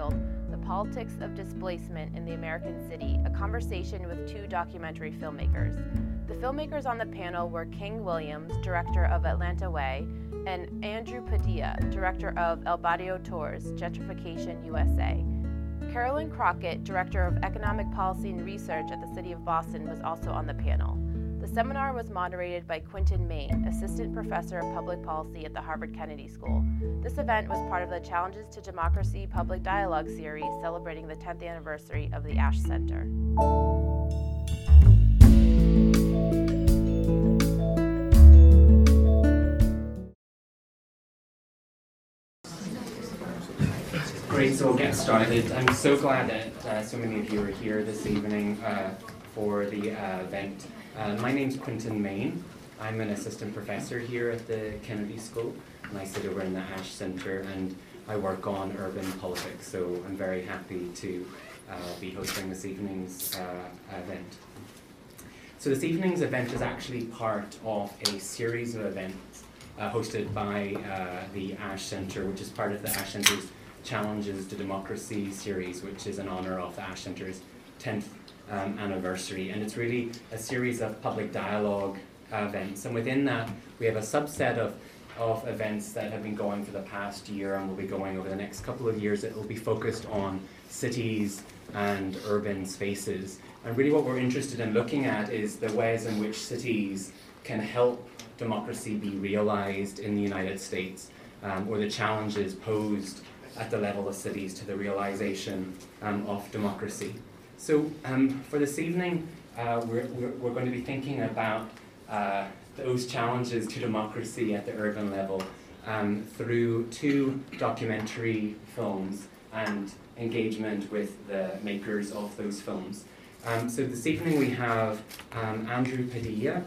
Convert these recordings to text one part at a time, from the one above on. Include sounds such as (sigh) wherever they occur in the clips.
entitled The Politics of Displacement in the American City, a conversation with two documentary filmmakers. The filmmakers on the panel were King Williams, director of Atlanta Way, and Andrew Padilla, director of El Barrio Tours, Gentrification USA. Carolyn Crockett, director of economic policy and research at the City of Boston, was also on the panel. The seminar was moderated by Quinton Mayne, Assistant Professor of Public Policy at the Harvard Kennedy School. This event was part of the Challenges to Democracy Public Dialogue series celebrating the 10th anniversary of the Ash Center. Great, so we'll get started. I'm so glad that uh, so many of you are here this evening uh, for the uh, event. Uh, my name's Quinton Mayne. I'm an assistant professor here at the Kennedy School, and I sit over in the Ash Center, and I work on urban politics, so I'm very happy to uh, be hosting this evening's uh, event. So this evening's event is actually part of a series of events uh, hosted by uh, the Ash Center, which is part of the Ash Center's Challenges to Democracy series, which is in honor of the Ash Center's 10th um, anniversary. And it's really a series of public dialogue events. And within that, we have a subset of, of events that have been going for the past year and will be going over the next couple of years. It will be focused on cities and urban spaces. And really, what we're interested in looking at is the ways in which cities can help democracy be realized in the United States, um, or the challenges posed at the level of cities to the realization um, of democracy. So, um, for this evening, uh, we're, we're, we're, going to be thinking about uh, those challenges to democracy at the urban level um, through two documentary films and engagement with the makers of those films. Um, so, this evening we have um, Andrew Padilla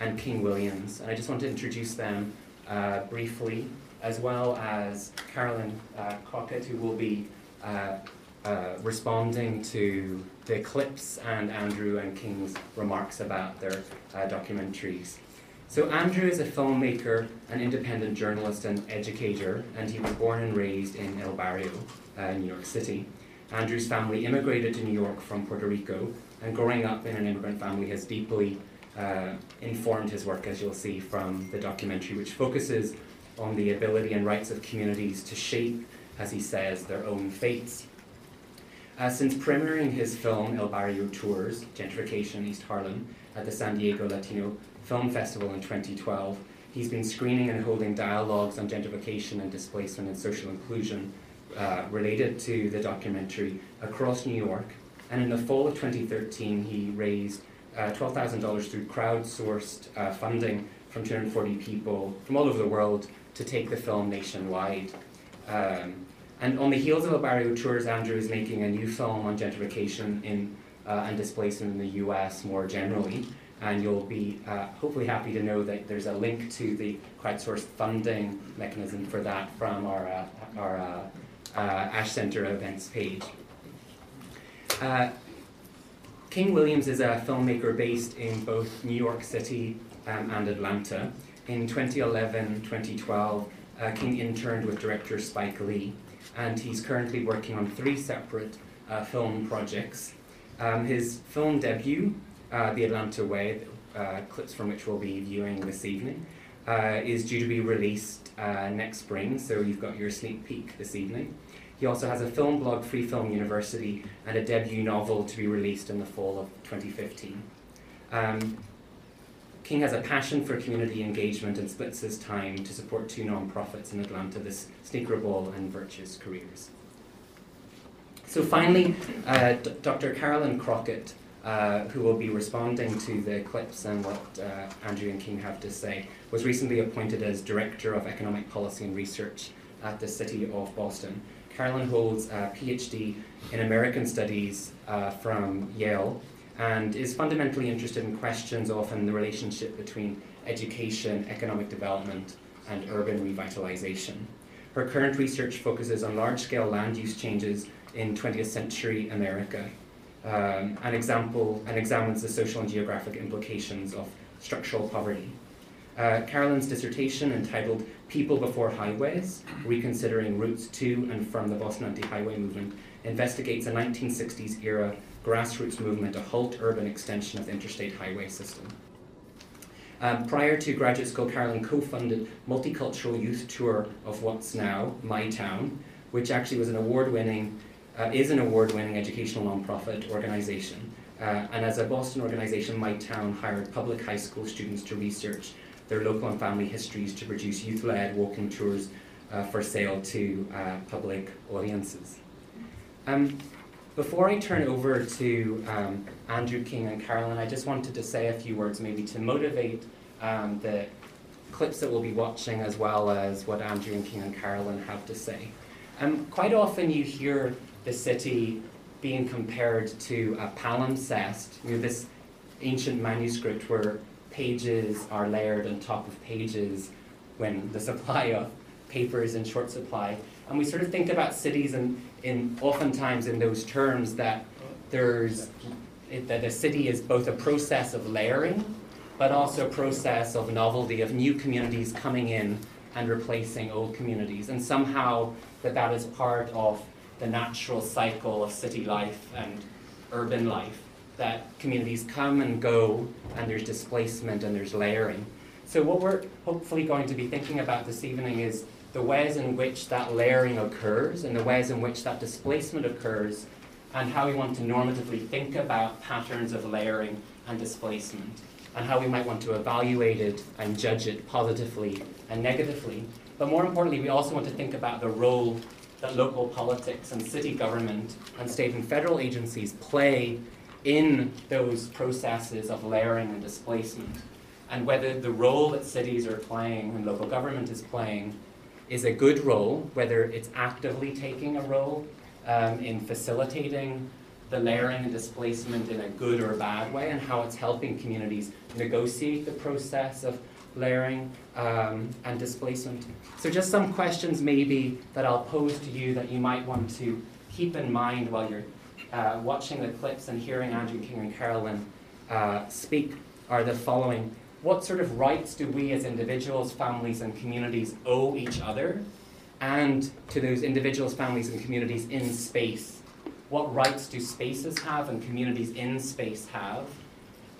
and King Williams, and I just want to introduce them uh, briefly as well as Carolyn uh, Crockett, who will be uh, uh, responding to the clips and Andrew and King's remarks about their uh, documentaries. So, Andrew is a filmmaker, an independent journalist, and educator, and he was born and raised in El Barrio, uh, New York City. Andrew's family immigrated to New York from Puerto Rico, and growing up in an immigrant family has deeply uh, informed his work, as you'll see from the documentary, which focuses on the ability and rights of communities to shape, as he says, their own fates. Uh, since premiering his film El Barrio Tours, Gentrification East Harlem, at the San Diego Latino Film Festival in 2012, he's been screening and holding dialogues on gentrification and displacement and social inclusion uh, related to the documentary across New York. And in the fall of 2013, he raised uh, $12,000 through crowdsourced uh, funding from 240 people from all over the world to take the film nationwide. Um, and on the heels of El Barrio Tours, Andrew is making a new film on gentrification in, uh, and displacement in the US more generally. And you'll be uh, hopefully happy to know that there's a link to the crowdsourced funding mechanism for that from our, uh, our uh, uh, Ash Center events page. Uh, King Williams is a filmmaker based in both New York City um, and Atlanta in 2011 2012, uh, King interned with director Spike Lee, and he's currently working on three separate uh, film projects. Um, his film debut, uh, The Atlanta Way, uh, clips from which we'll be viewing this evening, uh, is due to be released uh, next spring, so you've got your sneak peek this evening. He also has a film blog, Free Film University, and a debut novel to be released in the fall of 2015. Um, King has a passion for community engagement and splits his time to support two nonprofits in Atlanta, the Sneaker Ball and Virtuous Careers. So finally, uh, Dr. Carolyn Crockett, uh, who will be responding to the clips and what uh, Andrew and King have to say, was recently appointed as Director of Economic Policy and Research at the City of Boston. Carolyn holds a PhD in American Studies uh, from Yale and is fundamentally interested in questions often the relationship between education, economic development, and urban revitalization. Her current research focuses on large scale land use changes in 20th century America um, and, example, and examines the social and geographic implications of structural poverty. Uh, Carolyn's dissertation entitled People Before Highways, Reconsidering Routes to and from the Boston Anti-Highway Movement, investigates a 1960s era grassroots movement to halt urban extension of the interstate highway system. Um, prior to graduate school, Carolyn co-funded Multicultural Youth Tour of what's now My Town, which actually was an award-winning, uh, is an award-winning educational nonprofit organization. Uh, and as a Boston organization, My Town hired public high school students to research their local and family histories to produce youth-led walking tours uh, for sale to uh, public audiences. Um, before I turn over to um, Andrew King and Carolyn, I just wanted to say a few words maybe to motivate um, the clips that we'll be watching as well as what Andrew and King and Carolyn have to say. Um, quite often you hear the city being compared to a palimpsest, you know, this ancient manuscript where pages are layered on top of pages when the supply of paper is in short supply. And we sort of think about cities in, in oftentimes in those terms that there's that a city is both a process of layering, but also a process of novelty, of new communities coming in and replacing old communities. And somehow that that is part of the natural cycle of city life and urban life, that communities come and go and there's displacement and there's layering. So what we're hopefully going to be thinking about this evening is the ways in which that layering occurs and the ways in which that displacement occurs and how we want to normatively think about patterns of layering and displacement and how we might want to evaluate it and judge it positively and negatively. But more importantly, we also want to think about the role that local politics and city government and state and federal agencies play in those processes of layering and displacement, and whether the role that cities are playing and local government is playing is a good role, whether it's actively taking a role um, in facilitating the layering and displacement in a good or bad way, and how it's helping communities negotiate the process of layering um, and displacement. So, just some questions maybe that I'll pose to you that you might want to keep in mind while you're uh, watching the clips and hearing Andrew King and Carolyn uh, speak are the following what sort of rights do we as individuals, families, and communities owe each other and to those individuals, families, and communities in space? What rights do spaces have and communities in space have?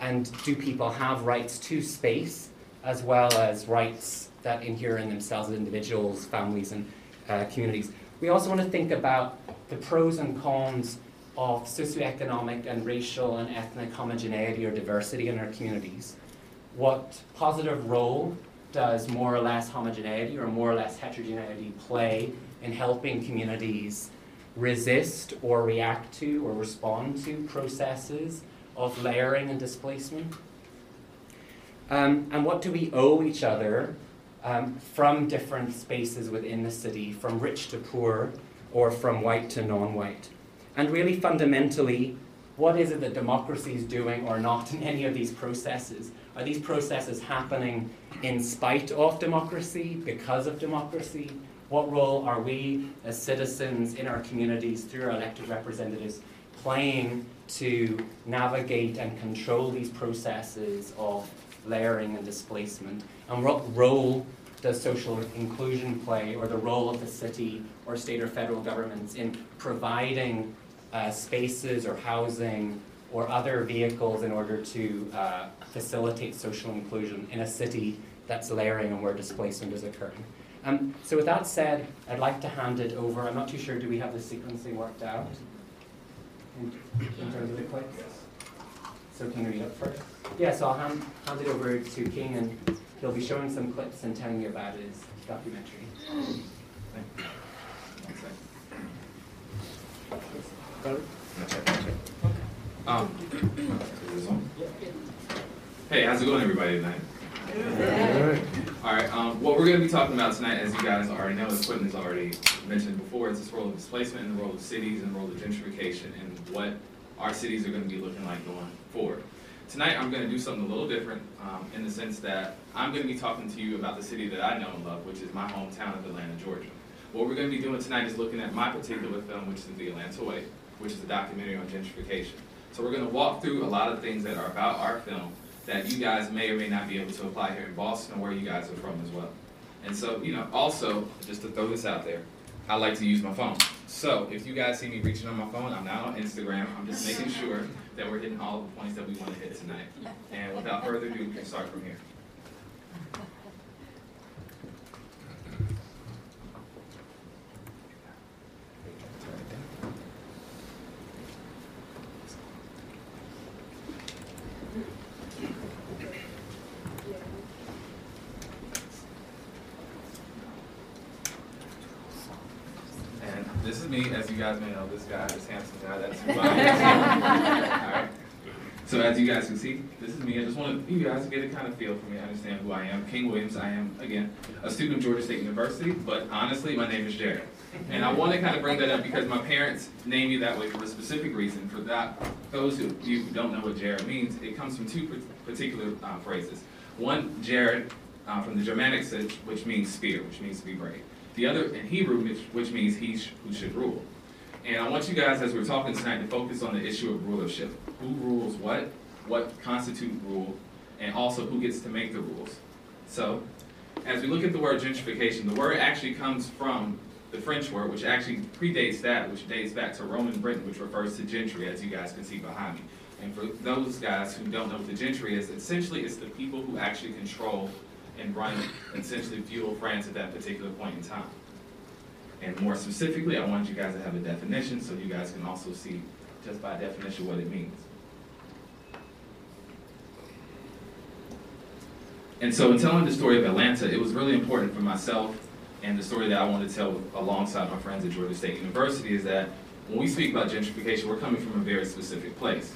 And do people have rights to space as well as rights that inhere in themselves as individuals, families, and uh, communities? We also want to think about the pros and cons of socioeconomic and racial and ethnic homogeneity or diversity in our communities what positive role does more or less homogeneity or more or less heterogeneity play in helping communities resist or react to or respond to processes of layering and displacement? Um, and what do we owe each other um, from different spaces within the city, from rich to poor, or from white to non white? And really fundamentally, what is it that democracy is doing or not in any of these processes? Are these processes happening in spite of democracy, because of democracy? What role are we as citizens in our communities through our elected representatives playing to navigate and control these processes of layering and displacement? And what role does social inclusion play, or the role of the city or state or federal governments in providing uh, spaces or housing or other vehicles in order to uh, facilitate social inclusion in a city that's layering and where displacement is occurring. Um, so with that said, I'd like to hand it over. I'm not too sure, do we have the sequencing worked out in, in terms of the clicks? So can we read up first? Yeah, so I'll hand, hand it over to King and he'll be showing some clips and telling you about his documentary. Um, hey, how's it going, everybody, tonight? All right, um, what we're going to be talking about tonight, as you guys already know, as Quinton has already mentioned before, is this role of displacement and the role of cities and the role of gentrification and what our cities are going to be looking like going forward. Tonight, I'm going to do something a little different um, in the sense that I'm going to be talking to you about the city that I know and love, which is my hometown of Atlanta, Georgia. What we're going to be doing tonight is looking at my particular film, which is The Atlanta Way, which is a documentary on gentrification. So we're going to walk through a lot of things that are about our film that you guys may or may not be able to apply here in Boston or where you guys are from as well. And so, you know, also, just to throw this out there, I like to use my phone. So if you guys see me reaching on my phone, I'm not on Instagram. I'm just making sure that we're hitting all the points that we want to hit tonight. And without further ado, we can start from here. And this is me, as you guys may know, this guy, this handsome guy, that's who I (laughs) am. Alright. So as you guys can see, this is me. I just want you guys to get a kind of feel for me, understand who I am. King Williams, I am, again, a student of Georgia State University, but honestly, my name is Jared. And I want to kind of bring that up because my parents named me that way for a specific reason. For that, those of you who don't know what Jared means, it comes from two particular uh, phrases. One, Jared, uh, from the Germanic, which means spear, which means to be brave. The other in Hebrew, which, which means he sh who should rule. And I want you guys, as we're talking tonight, to focus on the issue of rulership. Who rules what? What constitutes rule? And also who gets to make the rules. So, as we look at the word gentrification, the word actually comes from the French word, which actually predates that, which dates back to Roman Britain, which refers to gentry, as you guys can see behind me. And for those guys who don't know what the gentry is, essentially it's the people who actually control and run essentially fuel France at that particular point in time. And more specifically, I want you guys to have a definition so you guys can also see just by definition what it means. And so in telling the story of Atlanta, it was really important for myself and the story that I want to tell alongside my friends at Georgia State University is that when we speak about gentrification, we're coming from a very specific place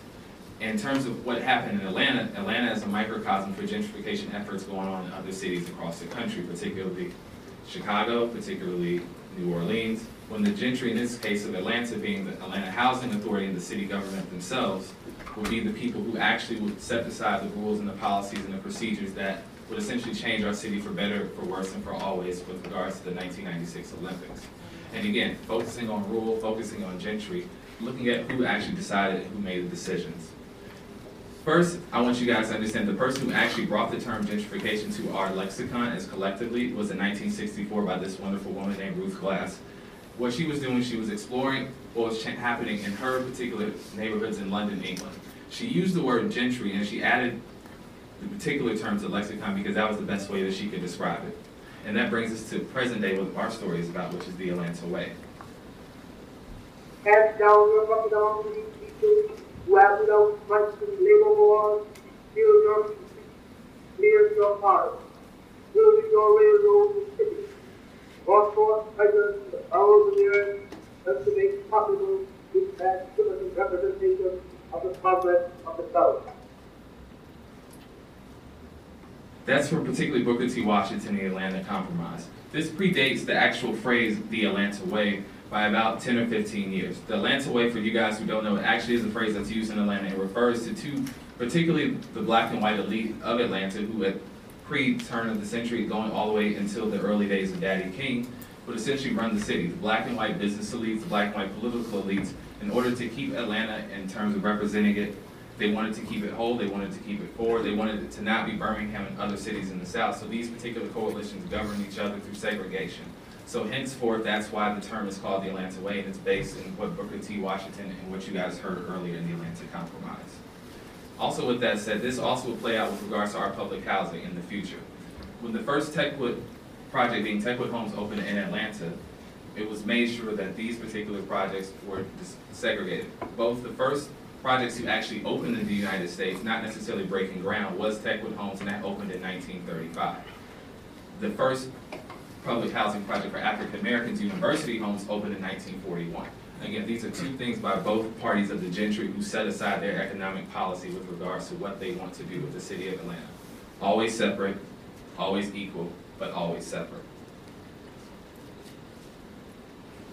in terms of what happened in Atlanta, Atlanta is a microcosm for gentrification efforts going on in other cities across the country, particularly Chicago, particularly New Orleans. When the gentry, in this case of Atlanta being the Atlanta Housing Authority and the city government themselves, will be the people who actually would set aside the rules and the policies and the procedures that would essentially change our city for better, for worse, and for always with regards to the 1996 Olympics. And again, focusing on rule, focusing on gentry, looking at who actually decided who made the decisions. First, I want you guys to understand the person who actually brought the term gentrification to our lexicon as collectively was in 1964 by this wonderful woman named Ruth Glass. What she was doing, she was exploring what was happening in her particular neighborhoods in London, England. She used the word gentry and she added the particular term to lexicon because that was the best way that she could describe it. And that brings us to present day what our story is about, which is the Atlanta Way where no question labor wars, build your clear your heart, build your railroad city, of the earth, and to make possible this magnificent representation of the progress of the South. That's from particularly Booker T. Washington, the Atlanta Compromise. This predates the actual phrase, the Atlanta Way, by about 10 or 15 years. The Atlanta Way, for you guys who don't know, actually is a phrase that's used in Atlanta. It refers to two, particularly the black and white elite of Atlanta who at pre-turn of the century, going all the way until the early days of Daddy King, would essentially run the city. The black and white business elites, the black and white political elites, in order to keep Atlanta in terms of representing it, they wanted to keep it whole, they wanted to keep it forward, they wanted it to not be Birmingham and other cities in the South. So these particular coalitions governed each other through segregation. So henceforth, that's why the term is called the Atlanta Way, and it's based in what Booker T. Washington and what you guys heard earlier in the Atlanta Compromise. Also with that said, this also will play out with regards to our public housing in the future. When the first Techwood project, being Techwood Homes, opened in Atlanta, it was made sure that these particular projects were segregated. Both the first projects to actually open in the United States, not necessarily breaking ground, was Techwood Homes, and that opened in 1935. The first public housing project for African Americans, University Homes, opened in 1941. Again, these are two things by both parties of the gentry who set aside their economic policy with regards to what they want to do with the city of Atlanta. Always separate, always equal, but always separate.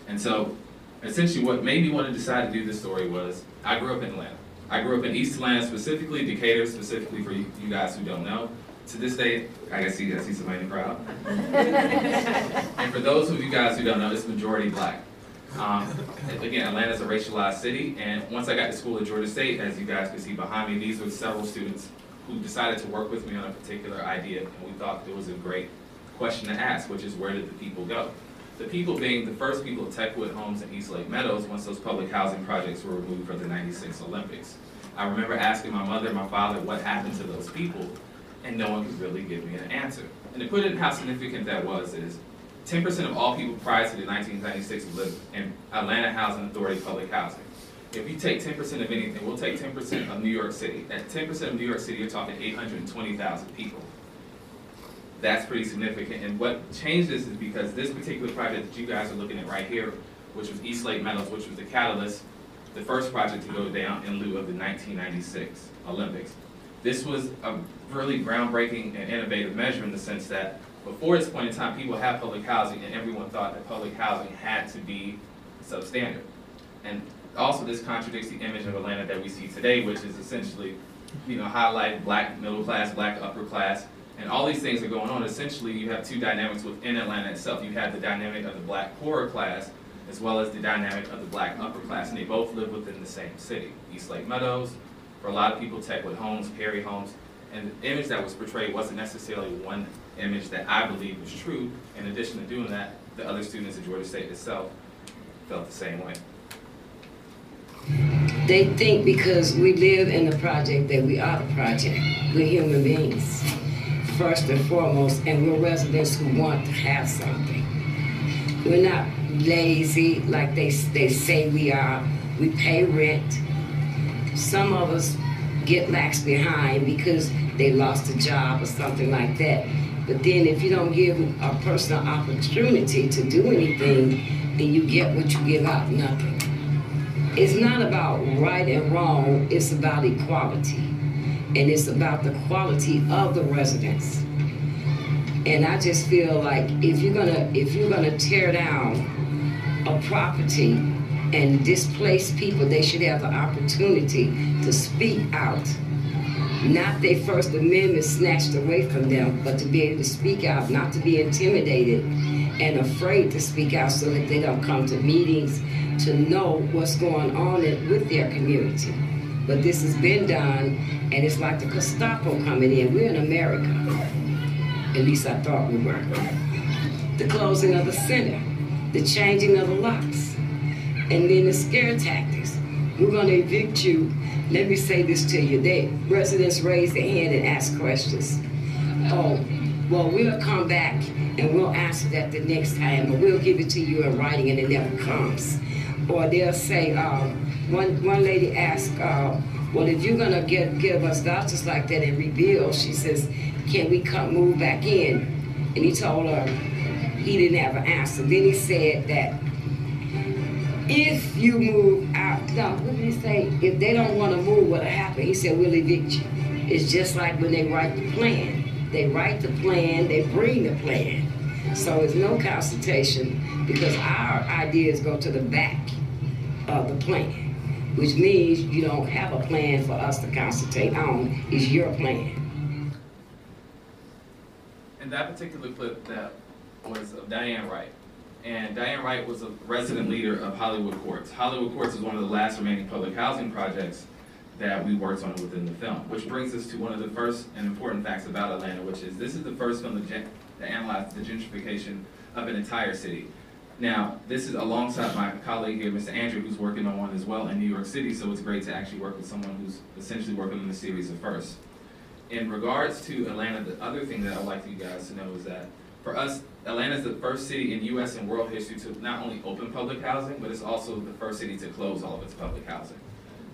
And so, essentially what made me want to decide to do this story was, I grew up in Atlanta. I grew up in East Atlanta, specifically Decatur, specifically for you guys who don't know to this day, I can see I see somebody in the crowd. (laughs) and for those of you guys who don't know, it's majority black. Um, again, Atlanta is a racialized city, and once I got to school at Georgia State, as you guys can see behind me, these were several students who decided to work with me on a particular idea, and we thought it was a great question to ask, which is where did the people go? The people being the first people at Techwood Homes and East Lake Meadows once those public housing projects were removed for the 96 Olympics. I remember asking my mother and my father what happened to those people, and no one could really give me an answer. And to put in how significant that was is 10% of all people prior to the 1996 lived in Atlanta Housing Authority public housing. If you take 10% of anything, we'll take 10% of New York City. At 10% of New York City, you're talking 820,000 people. That's pretty significant. And what changed this is because this particular project that you guys are looking at right here, which was East Lake Meadows, which was the catalyst, the first project to go down in lieu of the 1996 Olympics. This was a really groundbreaking and innovative measure in the sense that before this point in time, people had public housing and everyone thought that public housing had to be substandard. And also this contradicts the image of Atlanta that we see today, which is essentially, you know, highlight black middle class, black upper class, and all these things are going on. Essentially, you have two dynamics within Atlanta itself. You have the dynamic of the black poorer class, as well as the dynamic of the black upper class, and they both live within the same city. East Lake Meadows, for a lot of people, Techwood Homes, Perry Homes, and the image that was portrayed wasn't necessarily one image that I believe was true. In addition to doing that, the other students at Georgia State itself felt the same way. They think because we live in the project that we are the project. We're human beings, first and foremost, and we're residents who want to have something. We're not lazy like they, they say we are. We pay rent. Some of us get lax behind because they lost a job or something like that. But then if you don't give a person an opportunity to do anything, then you get what you give out, nothing. It's not about right and wrong, it's about equality. And it's about the quality of the residents. And I just feel like if you're gonna if you're gonna tear down a property and displaced people, they should have the opportunity to speak out not their First Amendment snatched away from them, but to be able to speak out, not to be intimidated and afraid to speak out so that they don't come to meetings to know what's going on with their community. But this has been done, and it's like the Gestapo coming in. We're in America. At least I thought we were. The closing of the center, the changing of the locks, and then the scare tactics. We're going to evict you let me say this to you. They residents raise their hand and ask questions. Oh, well, we'll come back and we'll answer that the next time, or we'll give it to you in writing, and it never comes. Or they'll say, um, one one lady asked, uh, well, if you're gonna get give us vouchers like that and rebuild, she says, can we come move back in? And he told her he didn't have an answer. Then he said that if you move out, no, what did he say? If they don't want to move, what'll happen? He said, we'll evict you. It's just like when they write the plan. They write the plan, they bring the plan. So it's no consultation because our ideas go to the back of the plan, which means you don't have a plan for us to consultate on. It's your plan. And that particular clip, that was of Diane Wright and Diane Wright was a resident leader of Hollywood Courts. Hollywood Courts is one of the last remaining public housing projects that we worked on within the film, which brings us to one of the first and important facts about Atlanta, which is this is the first film to analyze the gentrification of an entire city. Now, this is alongside my colleague here, Mr. Andrew, who's working on one as well in New York City, so it's great to actually work with someone who's essentially working on the series at first. In regards to Atlanta, the other thing that I'd like you guys to know is that for us, Atlanta is the first city in U.S. and world history to not only open public housing, but it's also the first city to close all of its public housing.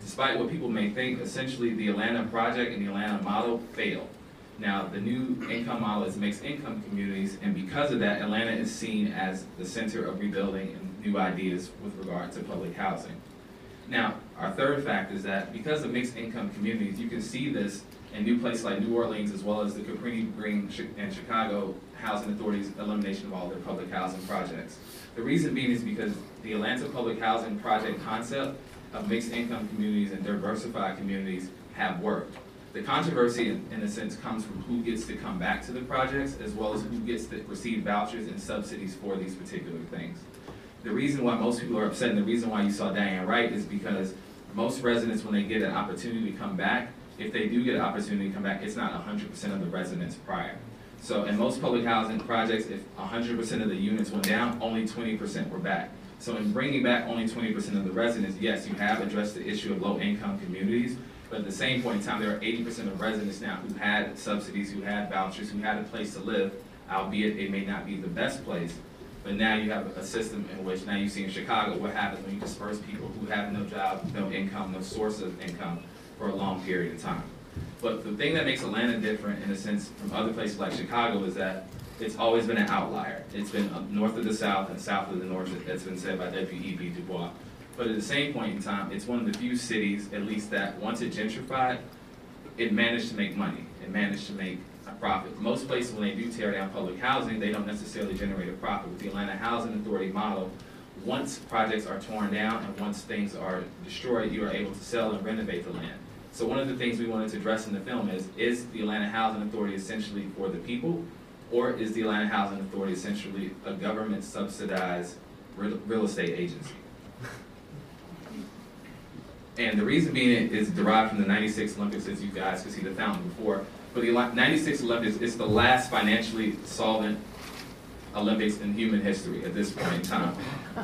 Despite what people may think, essentially the Atlanta project and the Atlanta model failed. Now, the new income model is mixed income communities, and because of that, Atlanta is seen as the center of rebuilding and new ideas with regard to public housing. Now, our third fact is that because of mixed income communities, you can see this in new places like New Orleans, as well as the Cabrini Green and Chicago Housing Authority's elimination of all their public housing projects. The reason being is because the Atlanta Public Housing Project concept of mixed income communities and diversified communities have worked. The controversy, in, a sense, comes from who gets to come back to the projects as well as who gets to receive vouchers and subsidies for these particular things. The reason why most people are upset and the reason why you saw Diane Wright is because most residents, when they get an opportunity to come back, if they do get an opportunity to come back, it's not hundred percent of the residents prior. So in most public housing projects, if hundred percent of the units went down, only twenty percent were back. So in bringing back only twenty percent of the residents, yes, you have addressed the issue of low-income communities, but at the same point in time, there are eighty percent of residents now who had subsidies, who had vouchers, who had a place to live, albeit it may not be the best place. But now you have a system in which, now you see in Chicago, what happens when you disperse people who have no job, no income, no source of income for a long period of time. But the thing that makes Atlanta different in a sense from other places like Chicago is that it's always been an outlier. It's been uh, north of the south and south of the north, that's been said by W.E.B. Du Bois. But at the same point in time, it's one of the few cities, at least that once it gentrified, it managed to make money. It managed to make a profit. Most places, when they do tear down public housing, they don't necessarily generate a profit. With the Atlanta Housing Authority model, once projects are torn down and once things are destroyed, you are able to sell and renovate the land. So one of the things we wanted to address in the film is, is the Atlanta Housing Authority essentially for the people? Or is the Atlanta Housing Authority essentially a government subsidized real, estate agency? And the reason being is derived from the 96 Olympics, as you guys could see the fountain before. But the 96 Olympics is the last financially solvent Olympics in human history at this point in time.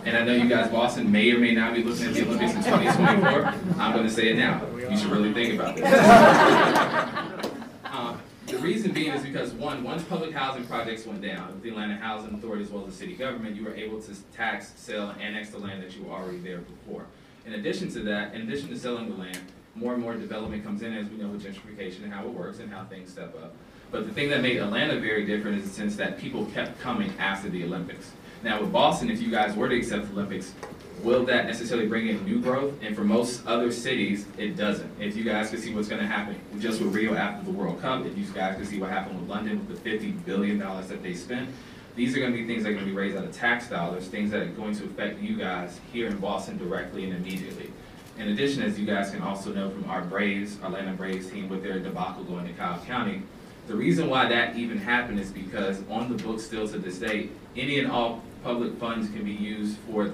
And I know you guys, Boston may or may not be looking at the Olympics in 2024. I'm going to say it now. You should really think about this. (laughs) uh, the reason being is because one, once public housing projects went down, the Atlanta Housing Authority as well as the city government, you were able to tax, sell, and annex the land that you were already there before. In addition to that, in addition to selling the land, more and more development comes in as we know with gentrification and how it works and how things step up. But the thing that made Atlanta very different is the sense that people kept coming after the Olympics. Now with Boston, if you guys were to accept the Olympics, will that necessarily bring in new growth? And for most other cities, it doesn't. If you guys can see what's going to happen just with Rio after the World Cup, if you guys can see what happened with London with the $50 billion that they spent, these are going to be things that are going to be raised out of tax dollars, things that are going to affect you guys here in Boston directly and immediately. In addition, as you guys can also know from our Braves, Atlanta Braves team with their debacle going to Cobb County, the reason why that even happened is because on the books still to this day, any and all public funds can be used for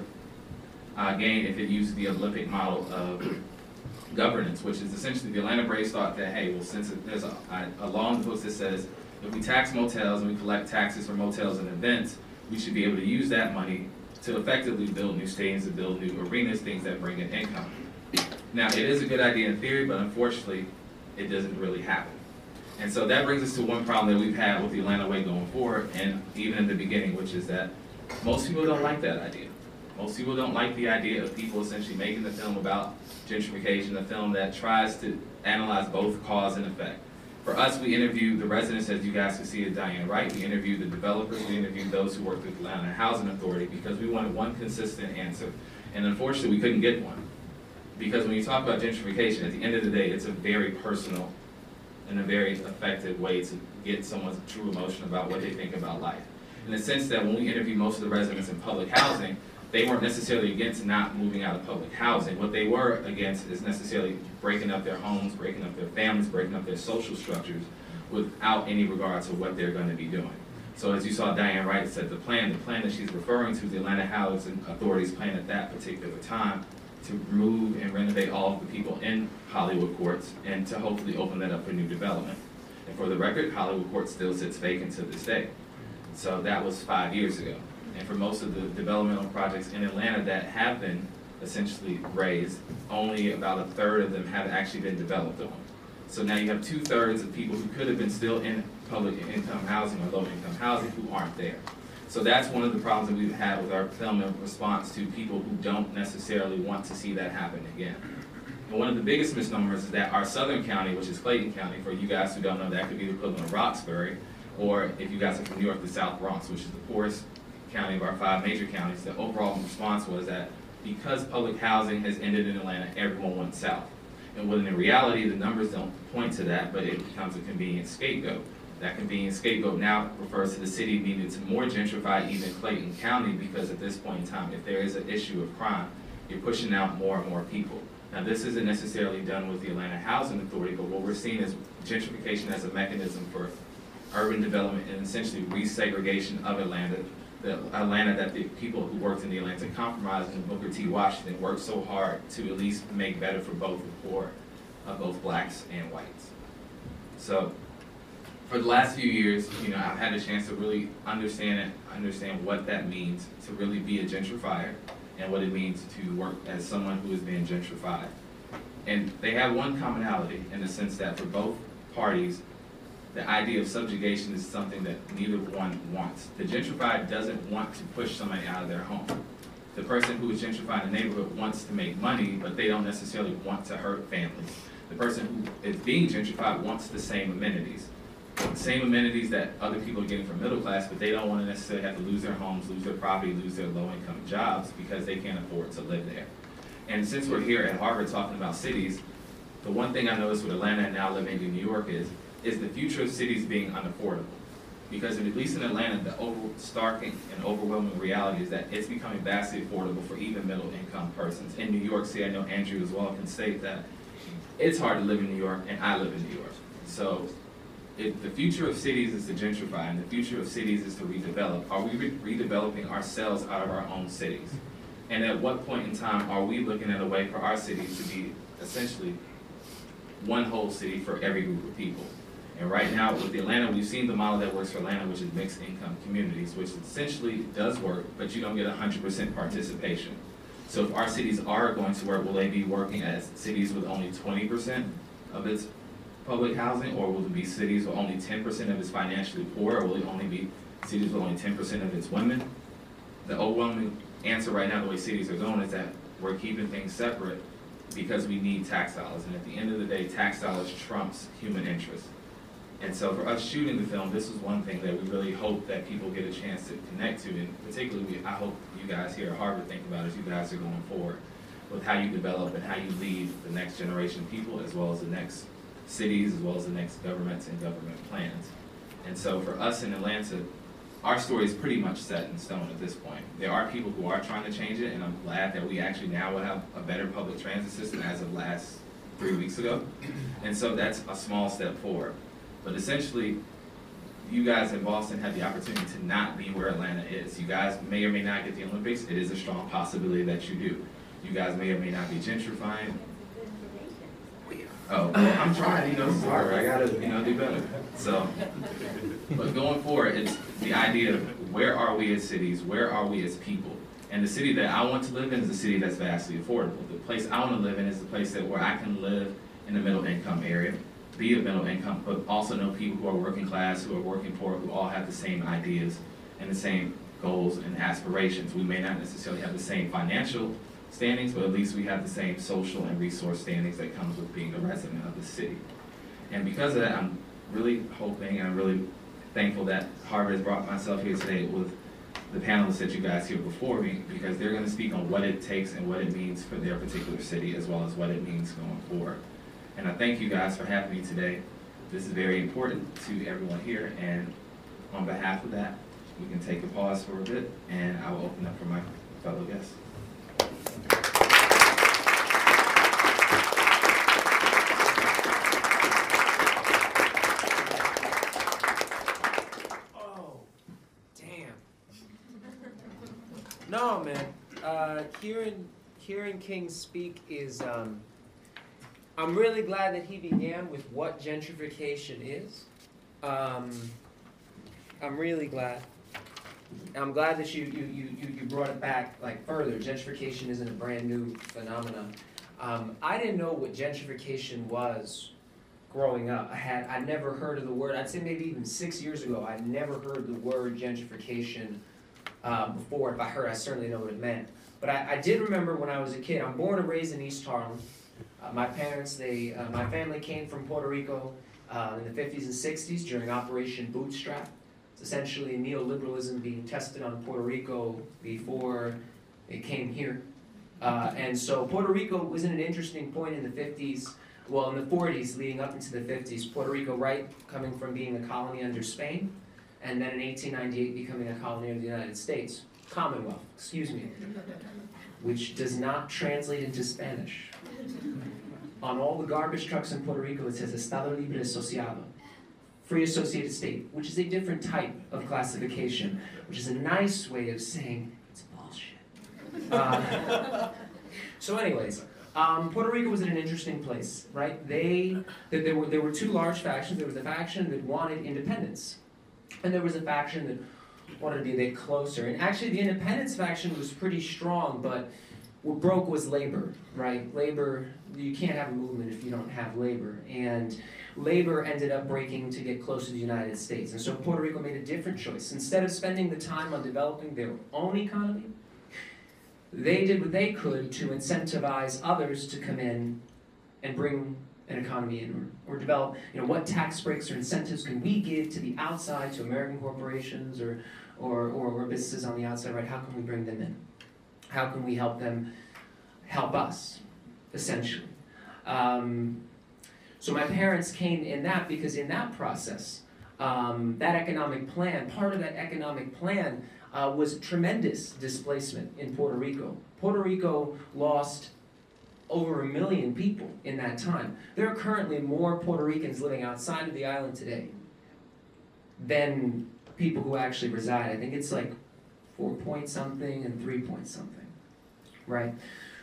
uh, gain if it uses the Olympic model of governance, which is essentially the Atlanta Braves thought that, hey, well, since there's a, a law in the books that says if we tax motels and we collect taxes for motels and events, we should be able to use that money to effectively build new stadiums and build new arenas, things that bring in income. Now, it is a good idea in theory, but unfortunately, it doesn't really happen. And so that brings us to one problem that we've had with the Atlanta Way going forward, and even in the beginning, which is that most people don't like that idea. Most people don't like the idea of people essentially making the film about gentrification, a film that tries to analyze both cause and effect. For us, we interviewed the residents, as you guys can see at Diane Wright. We interviewed the developers. We interviewed those who worked with the Atlanta Housing Authority because we wanted one consistent answer. And unfortunately, we couldn't get one. Because when you talk about gentrification, at the end of the day, it's a very personal and a very effective way to get someone's true emotion about what they think about life. In the sense that when we interview most of the residents in public housing, they weren't necessarily against not moving out of public housing. What they were against is necessarily breaking up their homes, breaking up their families, breaking up their social structures without any regard to what they're going to be doing. So as you saw Diane Wright said the plan, the plan that she's referring to, the Atlanta Housing Authority's plan at that particular time to remove and renovate all of the people in Hollywood Courts and to hopefully open that up for new development. And for the record, Hollywood Court still sits vacant to this day. So that was five years ago. And for most of the developmental projects in Atlanta that have been essentially raised, only about a third of them have actually been developed on. So now you have two thirds of people who could have been still in public income housing or low income housing who aren't there. So that's one of the problems that we've had with our in response to people who don't necessarily want to see that happen again. And one of the biggest misnomers is that our southern county, which is Clayton County, for you guys who don't know, that could be the equivalent of Roxbury, or if you guys are from New York, the South Bronx, which is the poorest county of our five major counties, the overall response was that because public housing has ended in Atlanta, everyone went south. And when in reality, the numbers don't point to that, but it becomes a convenient scapegoat. That convenient scapegoat now refers to the city needing to more gentrify even Clayton County because at this point in time, if there is an issue of crime, you're pushing out more and more people. Now, this isn't necessarily done with the Atlanta Housing Authority, but what we're seeing is gentrification as a mechanism for urban development and essentially resegregation of Atlanta the Atlanta that the people who worked in the Atlanta Compromise and Booker T. Washington worked so hard to at least make better for both the poor of both blacks and whites. So for the last few years, you know, I've had a chance to really understand it, understand what that means to really be a gentrifier and what it means to work as someone who is being gentrified. And they have one commonality in the sense that for both parties, the idea of subjugation is something that neither one wants. The gentrified doesn't want to push somebody out of their home. The person who is gentrifying the neighborhood wants to make money, but they don't necessarily want to hurt families. The person who is being gentrified wants the same amenities. The same amenities that other people are getting from middle class, but they don't want to necessarily have to lose their homes, lose their property, lose their low-income jobs because they can't afford to live there. And since we're here at Harvard talking about cities, the one thing I noticed with Atlanta and now living in New York is, is the future of cities being unaffordable. Because at least in Atlanta, the over, stark and overwhelming reality is that it's becoming vastly affordable for even middle income persons. In New York City, I know Andrew as well can state that it's hard to live in New York and I live in New York. So if the future of cities is to gentrify and the future of cities is to redevelop, are we re redeveloping ourselves out of our own cities? And at what point in time are we looking at a way for our cities to be essentially one whole city for every group of people? And right now with Atlanta, we've seen the model that works for Atlanta, which is mixed income communities, which essentially does work, but you don't get 100% participation. So if our cities are going to work, will they be working as cities with only 20% of its public housing, or will it be cities with only 10% of its financially poor, or will it only be cities with only 10% of its women? The overwhelming answer right now, the way cities are going, is that we're keeping things separate because we need tax dollars, and at the end of the day, tax dollars trumps human interest. And so for us shooting the film, this was one thing that we really hope that people get a chance to connect to, and particularly I hope you guys here at Harvard think about as you guys are going forward with how you develop and how you lead the next generation of people as well as the next cities as well as the next governments and government plans. And so for us in Atlanta, our story is pretty much set in stone at this point. There are people who are trying to change it, and I'm glad that we actually now will have a better public transit system as of last three weeks ago. And so that's a small step forward. But essentially, you guys in Boston have the opportunity to not be where Atlanta is. You guys may or may not get the Olympics. It is a strong possibility that you do. You guys may or may not be gentrifying. Oh, well, I'm trying, you know, sorry, I gotta, you know, do better. So, but going forward, it's the idea of where are we as cities, where are we as people? And the city that I want to live in is a city that's vastly affordable. The place I want to live in is the place that where I can live in the middle income area be of middle income, but also know people who are working class, who are working poor, who all have the same ideas and the same goals and aspirations. We may not necessarily have the same financial standings, but at least we have the same social and resource standings that comes with being a resident of the city. And because of that, I'm really hoping and I'm really thankful that Harvard has brought myself here today with the panelists that you guys hear before me, because they're gonna speak on what it takes and what it means for their particular city, as well as what it means going forward. And I thank you guys for having me today. This is very important to everyone here, and on behalf of that, we can take a pause for a bit, and I will open up for my fellow guests. Oh, damn. No, man. Uh, hearing hearing King speak is um, I'm really glad that he began with what gentrification is. Um, I'm really glad. I'm glad that you, you, you, you brought it back like further. Gentrification isn't a brand new phenomenon. Um, I didn't know what gentrification was growing up. I had I never heard of the word. I'd say maybe even six years ago, I never heard the word gentrification uh, before. If I heard, I certainly know what it meant. But I, I did remember when I was a kid. I'm born and raised in East Harlem. Uh, my parents, they, uh, my family came from Puerto Rico uh, in the 50s and 60s during Operation Bootstrap. It's essentially neoliberalism being tested on Puerto Rico before it came here. Uh, and so Puerto Rico was in an interesting point in the 50s, well, in the 40s leading up into the 50s. Puerto Rico, right, coming from being a colony under Spain, and then in 1898 becoming a colony of the United States. Commonwealth, excuse me, which does not translate into Spanish. On all the garbage trucks in Puerto Rico, it says Estado Libre Asociado, free associated state, which is a different type of classification, which is a nice way of saying it's bullshit. Uh, so, anyways, Um, Puerto Rico was in an interesting place, right? They, that there were there were two large factions. There was a faction that wanted independence, and there was a faction that wanted to be a bit closer. And actually, the independence faction was pretty strong, but what broke was labor, right? Labor, you can't have a movement if you don't have labor, and labor ended up breaking to get close to the United States. And so Puerto Rico made a different choice. Instead of spending the time on developing their own economy, they did what they could to incentivize others to come in and bring an economy in or, or develop, you know, what tax breaks or incentives can we give to the outside, to American corporations or, or, or, or businesses on the outside, right? How can we bring them in? How can we help them help us, essentially? Um, so my parents came in that because in that process, um, that economic plan, part of that economic plan uh, was tremendous displacement in Puerto Rico. Puerto Rico lost over a million people in that time. There are currently more Puerto Ricans living outside of the island today than people who actually reside. I think it's like four point something and three point something, right?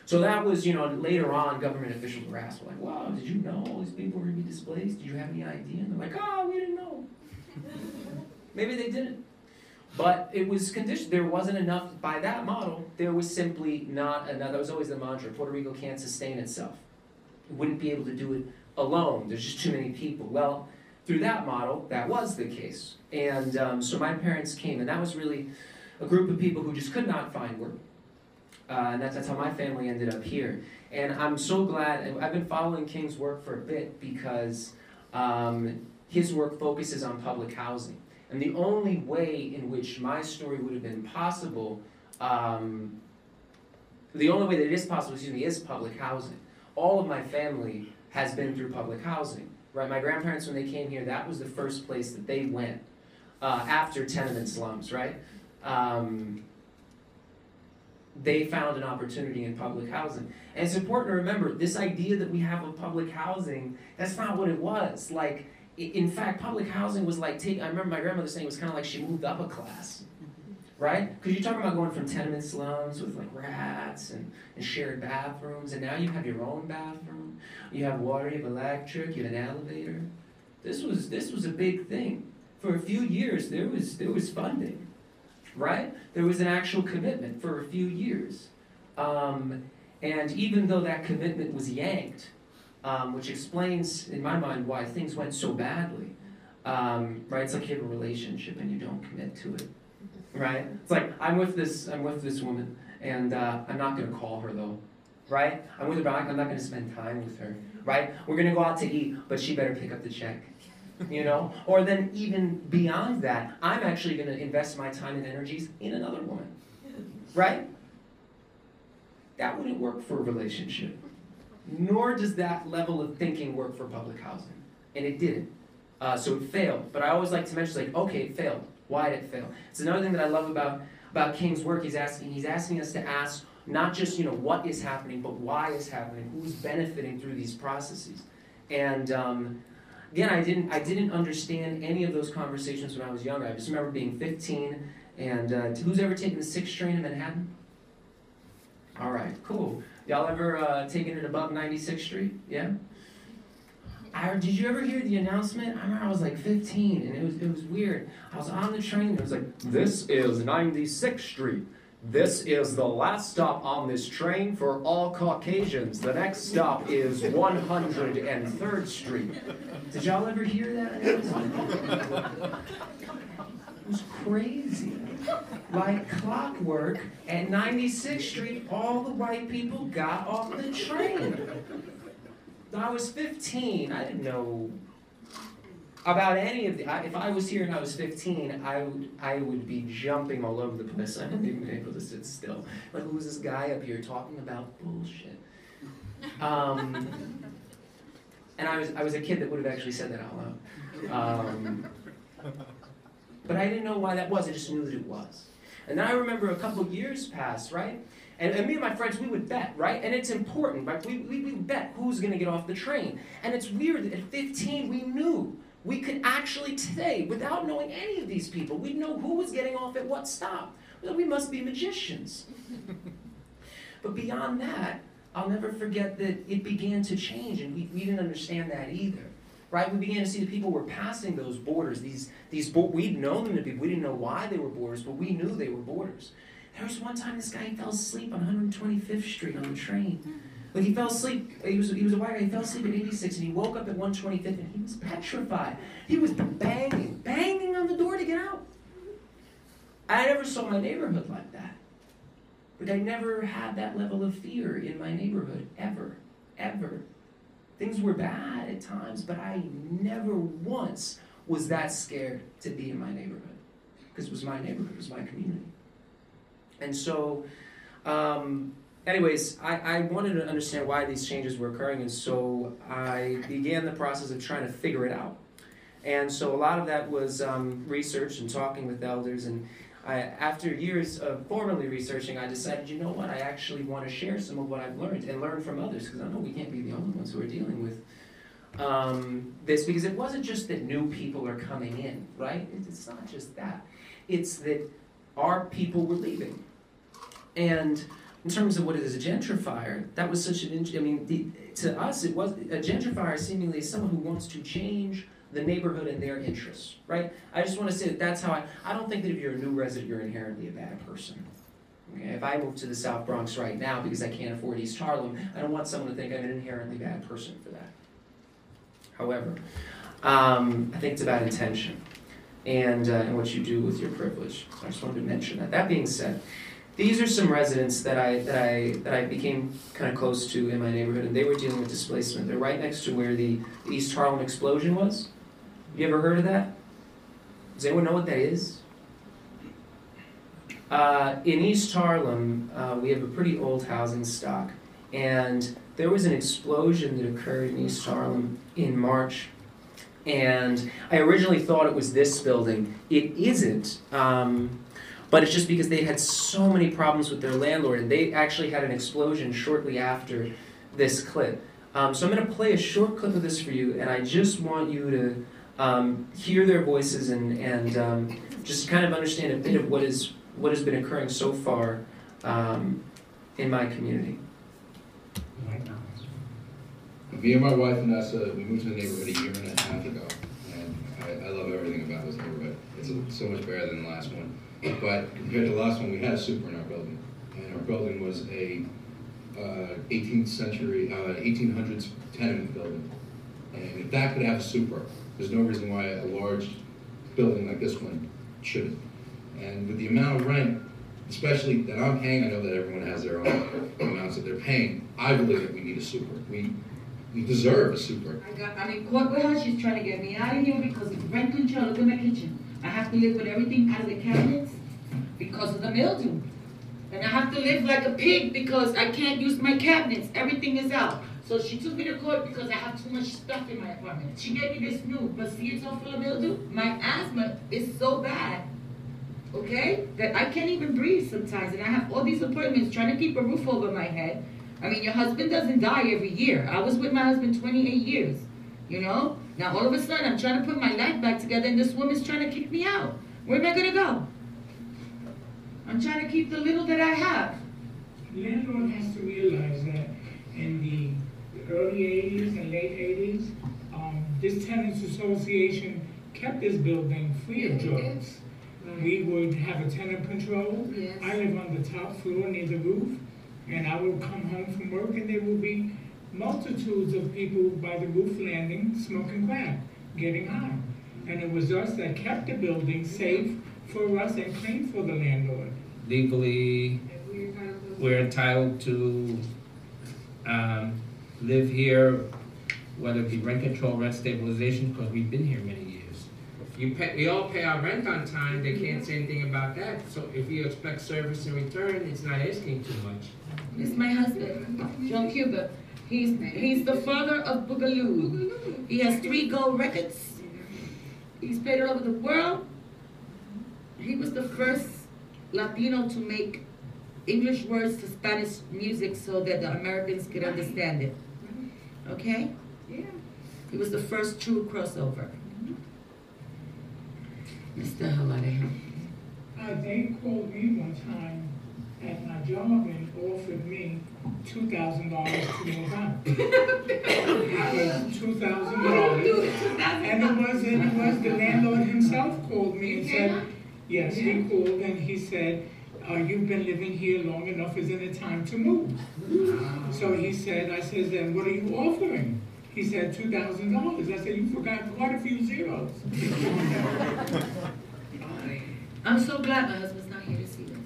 So that was, you know, later on, government officials were asked, like, wow, did you know all these people were going to be displaced? Did you have any idea? And they're like, oh, we didn't know. (laughs) Maybe they didn't. But it was conditioned. There wasn't enough, by that model, there was simply not enough. That was always the mantra Puerto Rico can't sustain itself. It wouldn't be able to do it alone. There's just too many people. Well, through that model, that was the case. And um, so my parents came, and that was really a group of people who just could not find work. Uh, and that's, that's how my family ended up here. And I'm so glad, I've been following King's work for a bit because um, his work focuses on public housing. And the only way in which my story would have been possible, um, the only way that it is possible, excuse me, is public housing. All of my family has been through public housing, right? My grandparents, when they came here, that was the first place that they went uh, after tenement slums, right? Um, they found an opportunity in public housing. And it's important to remember this idea that we have of public housing, that's not what it was. Like, in fact, public housing was like take. I remember my grandmother saying it was kind of like she moved up a class, right? Because you're talking about going from tenement slums with like rats and, and shared bathrooms, and now you have your own bathroom. You have water, you have electric, you have an elevator. This was this was a big thing. For a few years, there was there was funding, right? There was an actual commitment for a few years, um, and even though that commitment was yanked um, which explains, in my mind, why things went so badly. Um, right? It's like you have a relationship and you don't commit to it. Right? It's like I'm with this, I'm with this woman, and uh, I'm not gonna call her though. Right? I'm with her, but I'm not gonna spend time with her. Right? We're gonna go out to eat, but she better pick up the check. You know? Or then even beyond that, I'm actually gonna invest my time and energies in another woman. Right? That wouldn't work for a relationship nor does that level of thinking work for public housing. And it didn't. Uh, so it failed. But I always like to mention, like, okay, it failed. Why did it fail? It's another thing that I love about, about King's work. He's asking, he's asking us to ask not just, you know, what is happening, but why is happening, who's benefiting through these processes. And um, again, I didn't, I didn't understand any of those conversations when I was younger. I just remember being 15, and uh, who's ever taken the 6th train in Manhattan? All right, cool. Y'all ever uh, taken it above 96th Street? Yeah? I, did you ever hear the announcement? I remember I was like 15 and it was, it was weird. I was on the train and it was like, This is 96th Street. This is the last stop on this train for all Caucasians. The next stop is 103rd Street. Did y'all ever hear that? It was crazy. Like clockwork, at 96th Street, all the white people got off the train. I was 15. I didn't know about any of the. I, If I was here and I was 15, I would I would be jumping all over the place. I wouldn't even be able to sit still. Like, who's this guy up here talking about bullshit? Um, and I was I was a kid that would have actually said that out loud. Um, but I didn't know why that was. I just knew that it was. And then I remember a couple years passed, right? And, and, me and my friends, we would bet, right? And it's important, right? We, we, we bet who's going to get off the train. And it's weird that at 15, we knew. We could actually today, without knowing any of these people, we'd know who was getting off at what stop. We must be magicians. (laughs) but beyond that, I'll never forget that it began to change, and we, we didn't understand that either. Right? We began to see that people were passing those borders. These, these bo- we'd known them to be, we didn't know why they were borders, but we knew they were borders. There was one time this guy fell asleep on 125th Street on the train. Like he fell asleep. He was he was a white guy. He fell asleep at 86, and he woke up at 125th, and he was petrified. He was banging, banging on the door to get out. I never saw my neighborhood like that. But I never had that level of fear in my neighborhood, ever, ever. Things were bad at times, but I never once was that scared to be in my neighborhood. Because it was my neighborhood, it was my community. And so, um, anyways, I, I wanted to understand why these changes were occurring, and so I began the process of trying to figure it out. And so a lot of that was um, research and talking with elders. And I, after years of formally researching, I decided, you know what, I actually want to share some of what I've learned and learn from others because I know we can't be the only ones who are dealing with um, this because it wasn't just that new people are coming in, right? It's not just that. It's that our people were leaving. And in terms of what is a gentrifier, that was such an, I mean, the, to us, it was, a gentrifier seemingly is someone who wants to change the neighborhood and their interests, right? I just want to say that that's how I, I don't think that if you're a new resident, you're inherently a bad person. Okay? If I move to the South Bronx right now because I can't afford East Harlem, I don't want someone to think I'm an inherently bad person for that. However, um, I think it's about intention and, uh, and what you do with your privilege. I just wanted to mention that. That being said, these are some residents that I that I that I became kind of close to in my neighborhood, and they were dealing with displacement. They're right next to where the East Harlem explosion was. You ever heard of that? Does anyone know what that is? Uh, in East Harlem, uh, we have a pretty old housing stock, and there was an explosion that occurred in East Harlem in March. And I originally thought it was this building. It isn't. Um, but it's just because they had so many problems with their landlord, and they actually had an explosion shortly after this clip. Um, so I'm going to play a short clip of this for you, and I just want you to um, hear their voices and, and um, just kind of understand a bit of what is what has been occurring so far um, in my community. Me and my wife Vanessa, we moved to the neighborhood a year and a half ago, and I, I love everything about this neighborhood. It's so much better than the last one. But compared to the last one, we had a super in our building, and our building was a uh, 18th century, uh, 1800s tenement building. And if that could have a super, there's no reason why a large building like this one shouldn't. And with the amount of rent, especially that I'm paying, I know that everyone has their own amounts that they're paying. I believe that we need a super. We we deserve a super. I got, I mean, court warehouse, she's trying to get me out of here because rent control. Look at my kitchen. I have to live with everything out of the cabinets because of the mildew. And I have to live like a pig because I can't use my cabinets. Everything is out. So she took me to court because I have too much stuff in my apartment. She gave me this new, but see it's all full of mildew? My asthma is so bad, okay, that I can't even breathe sometimes. And I have all these appointments trying to keep a roof over my head. I mean, your husband doesn't die every year. I was with my husband 28 years, you know? Now all of a sudden I'm trying to put my life back together and this woman's trying to kick me out. Where am I gonna go? I'm trying to keep the little that I have. Landlord has to realize that in the early 80s and late 80s, um, this tenants association kept this building free of drugs. We would have a tenant control. Yes. I live on the top floor near the roof, and I would come home from work and there would be multitudes of people by the roof landing smoking crack, getting high. And it was us that kept the building safe for us and clean for the landlord. legally, we're entitled to um, live here, whether it be rent control, rent stabilization, because we've been here many years. You pay, we all pay our rent on time, they can't say anything about that, so if you expect service in return, it's not asking too much. This is my husband, Joe Cuba. He's he's the father of Boogaloo. He has three gold records. He's played all over the world. He was the first Latino to make English words to Spanish music so that the Americans could understand it. Okay? Yeah. He was the first true crossover. Mr. Halade. Uh, they called me one time And my gentleman offered me two thousand dollars to move (laughs) out. Two thousand dollars. And it was, and it was, the landlord himself called me and said, yes, he called and he said, uh, you've been living here long enough, isn't it time to move? So he said, I said, then what are you offering? He said, two thousand dollars. I said, you forgot quite a few zeros. (laughs) I'm so glad my husband's not here to see this.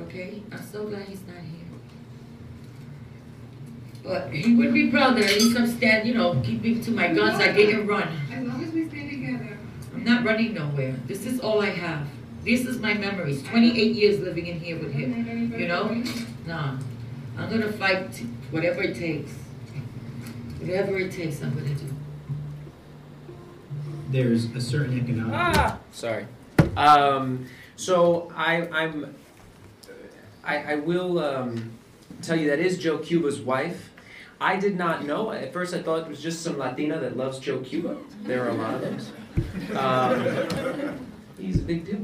Okay, I'm so glad he's not here. But he would be proud that at least I'm stand, you know, keeping to my guns, I didn't run. As long as we stay. I'm not running nowhere. This is all I have. This is my memories. Twenty-eight years living in here with him. You know? Nah. I'm gonna fight whatever it takes. Whatever it takes, I'm gonna do. There's a certain economic. Ah, sorry. Um, so I, I'm, I, I will um, tell you that is Joe Cuba's wife. I did not know. At first, I thought it was just some Latina that loves Joe Cuba. There are a lot of those. Um, he's a big deal.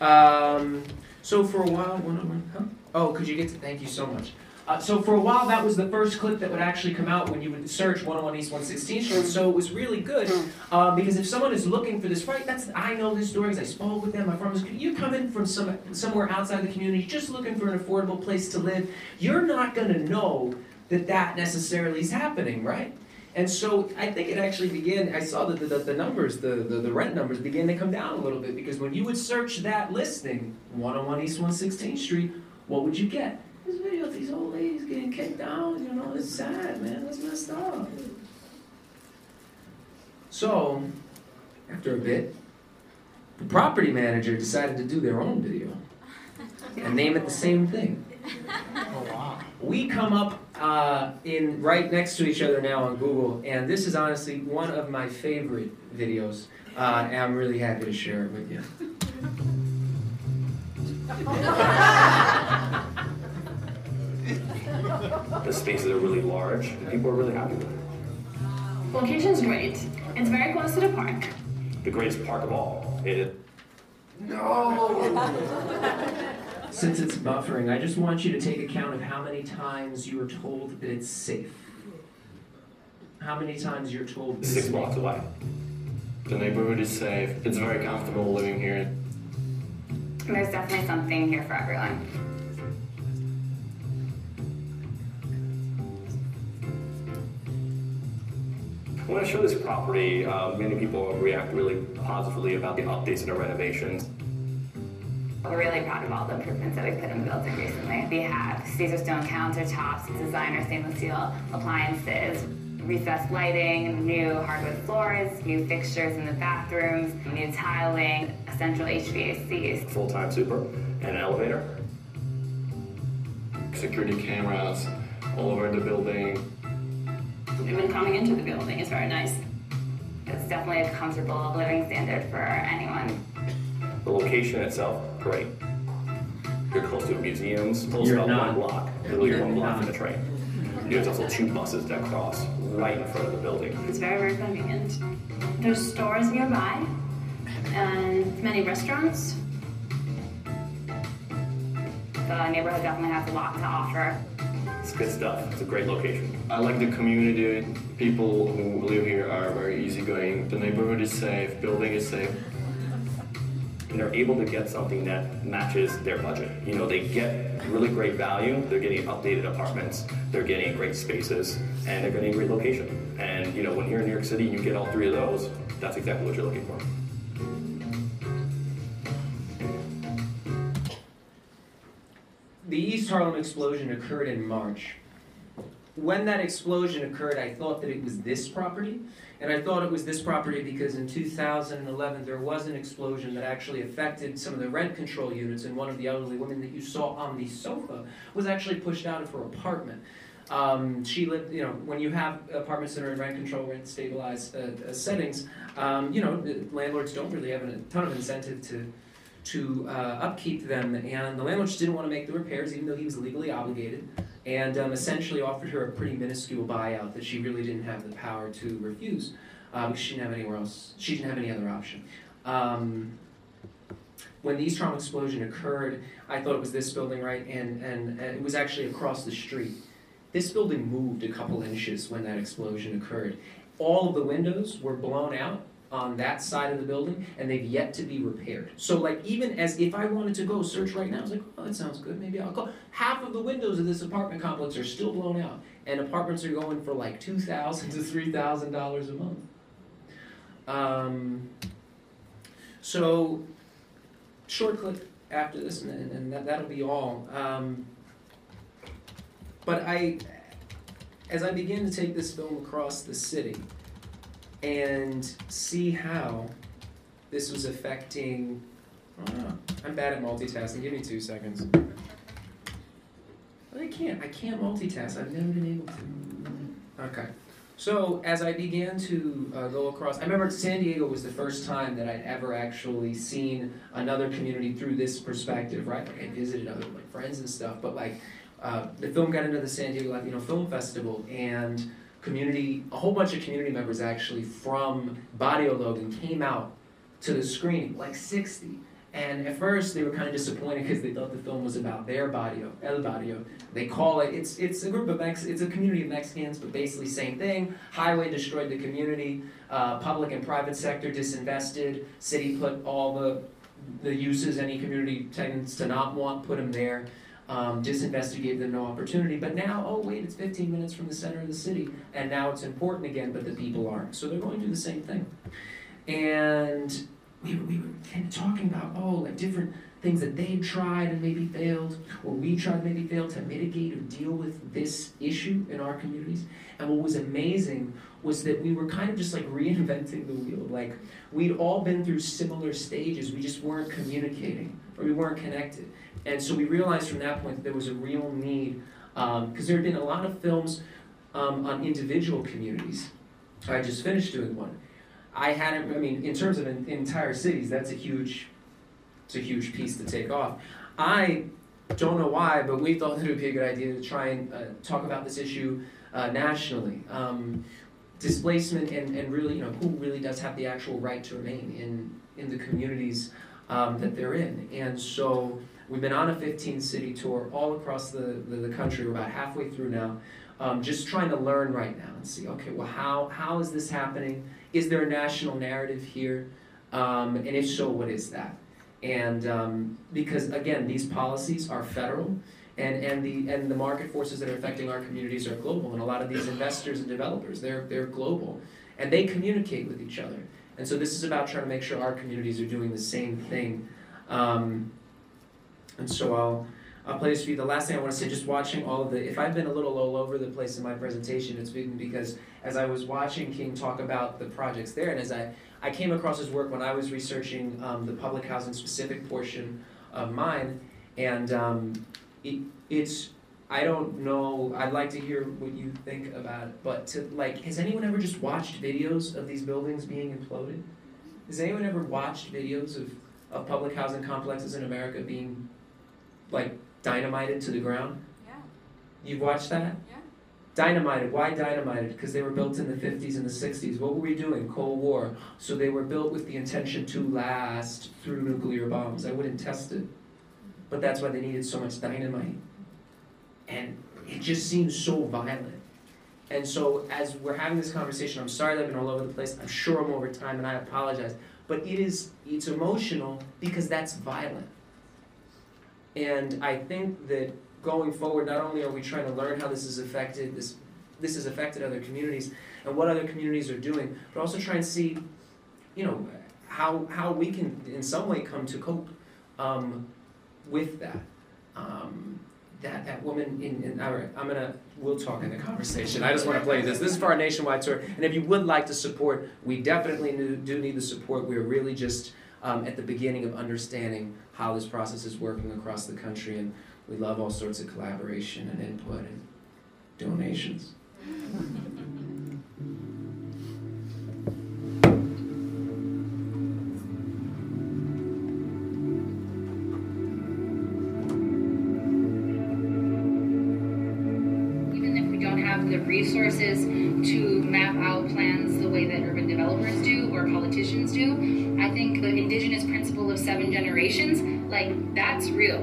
Um, so for a while, one on one. Huh? Oh, could you get to? Thank you so much. Uh, so for a while, that was the first clip that would actually come out when you would search 101 East 116th Street. So it was really good uh, because if someone is looking for this, right? That's I know this story because I spoke with them. My farmers. You come in from some somewhere outside the community, just looking for an affordable place to live. You're not going to know that that necessarily is happening, right? And so I think it actually began, I saw that the, the, numbers, the, the, the rent numbers began to come down a little bit because when you would search that listing, 101 East 116th Street, what would you get? This video of these old ladies getting kicked out, you know, it's sad, man, that's messed up. So, after a bit, the property manager decided to do their own video and name it the same thing. We come up uh, in right next to each other now on Google, and this is honestly one of my favorite videos, uh, and I'm really happy to share it with you. The spaces are really large, and people are really happy with it. Location's great. It's very close to the park. The greatest park of all. It, (laughs) Since it's buffering, I just want you to take account of how many times you were told that it's safe. How many times you're told that six it's blocks safe. away. The neighborhood is safe. It's very comfortable living here. There's definitely something here for everyone. When I show this property, uh, many people react really positively about the updates and the renovations. We're really proud of all the improvements that we've put in the building recently. We have Caesarstone countertops, designer stainless steel appliances, recessed lighting, new hardwood floors, new fixtures in the bathrooms, new tiling, central HVAC. Full-time super and an elevator. Security cameras all over the building. Even coming into the building is very nice. It's definitely a comfortable living standard for anyone. The location itself, great. You're close to museums, close You're about not. one block, literally You're one block from the train. There's also two buses that cross right in front of the building. It's very, very convenient. There's stores nearby and many restaurants. The neighborhood definitely has a lot to offer. It's good stuff. It's a great location. I like the community. People who live here are very easygoing. The neighborhood is safe. Building is safe. And they're able to get something that matches their budget. You know, they get really great value. They're getting updated apartments. They're getting great spaces, and they're getting a great location. And you know, when you're in New York City, you get all three of those. That's exactly what you're looking for. The East Harlem explosion occurred in March. When that explosion occurred, I thought that it was this property. And I thought it was this property because in 2011 there was an explosion that actually affected some of the rent control units, and one of the elderly women that you saw on the sofa was actually pushed out of her apartment. Um, she lived, you know, when you have apartments that are in rent control, rent stabilized uh, uh, settings, um, you know, landlords don't really have a ton of incentive to to uh, upkeep them, and the landlord just didn't want to make the repairs, even though he was legally obligated, and um, essentially offered her a pretty minuscule buyout that she really didn't have the power to refuse, because she didn't have anywhere else. She didn't have any other option. Um, when the East Toronto explosion occurred, I thought it was this building, right? And, and, and it was actually across the street. This building moved a couple inches when that explosion occurred. All of the windows were blown out on that side of the building, and they've yet to be repaired. So, like, even as if I wanted to go search right now, I was like, oh, that sounds good. Maybe I'll go. Half of the windows of this apartment complex are still blown out, and apartments are going for like two thousand to three thousand dollars a month. Um, so, short clip after this, and, and that, that'll be all. Um, but I, as I begin to take this film across the city and see how this was affecting, Uh, I'm bad at multitasking. Give me two seconds. But I can't. I can't multitask. I've never been able to. Okay. So as I began to uh, go across, I remember San Diego was the first time that I'd ever actually seen another community through this perspective, right? Like I visited other like friends and stuff, but like uh, the film got into the San Diego Latino Film Festival and community, a whole bunch of community members actually from Barrio Logan came out to the screening, like 60. And at first they were kind of disappointed because they thought the film was about their barrio, El Barrio. They call it, it's, it's a group of Mex, it's a community of Mexicans, but basically same thing. Highway destroyed the community, uh, public and private sector disinvested, city put all the, the uses any community tends to not want, put them there. Um, disinvested gave them no opportunity, but now, oh wait, it's 15 minutes from the center of the city, and now it's important again, but the people aren't. So they're going to do the same thing. And we were, we were kind of talking about, oh, like different things that they tried and maybe failed, or we tried and maybe failed to mitigate or deal with this issue in our communities. And what was amazing was that we were kind of just like reinventing the wheel. Like we'd all been through similar stages, we just weren't communicating or we weren't connected. And so we realized from that point that there was a real need, because um, there had been a lot of films um, on individual communities. I just finished doing one I hadn't. I mean, in terms of entire cities, that's a huge, it's a huge piece to take off. I don't know why, but we thought (laughs) it would be a good idea to try and uh, talk about this issue uh, nationally. Um, displacement and, and really, you know, who really does have the actual right to remain in, in the communities um, that they're in. And so we've been on a 15 city tour all across the, the, the country. We're about halfway through now. Um, just trying to learn right now and see, okay, well, how, how is this happening? Is there a national narrative here? Um, and if so, what is that? And um, because again, these policies are federal, and, and the and the market forces that are affecting our communities are global, and a lot of these investors and developers they're they're global, and they communicate with each other. And so this is about trying to make sure our communities are doing the same thing. Um, and so I'll I'll play this for you. The last thing I want to say, just watching all of the, if I've been a little all over the place in my presentation, it's been because as I was watching King talk about the projects there, and as I, I came across his work when I was researching um, the public housing specific portion of mine, and um, it, it's, I don't know, I'd like to hear what you think about it, but to, like, has anyone ever just watched videos of these buildings being imploded? Has anyone ever watched videos of, of public housing complexes in America being, like, dynamited to the ground? Yeah. You've watched that? Yeah. Dynamited. Why dynamited? Because they were built in the 50s and the 60s. What were we doing? Cold War. So they were built with the intention to last through nuclear bombs. I wouldn't test it. But that's why they needed so much dynamite. And it just seems so violent. And so as we're having this conversation, I'm sorry that I've been all over the place. I'm sure I'm over time and I apologize. But it is it's emotional because that's violent. And I think that going forward, not only are we trying to learn how this has affected this, this has affected other communities and what other communities are doing, but also try and see, you know, how how we can in some way come to cope um, with that. Um, that that woman in, in our, I'm gonna we'll talk in the conversation. I just want to play this. This is for our nationwide tour, and if you would like to support, we definitely do need the support. We're really just um, at the beginning of understanding how this process is working across the country, and we love all sorts of collaboration and input and donations. (laughs) of seven generations, like that's real.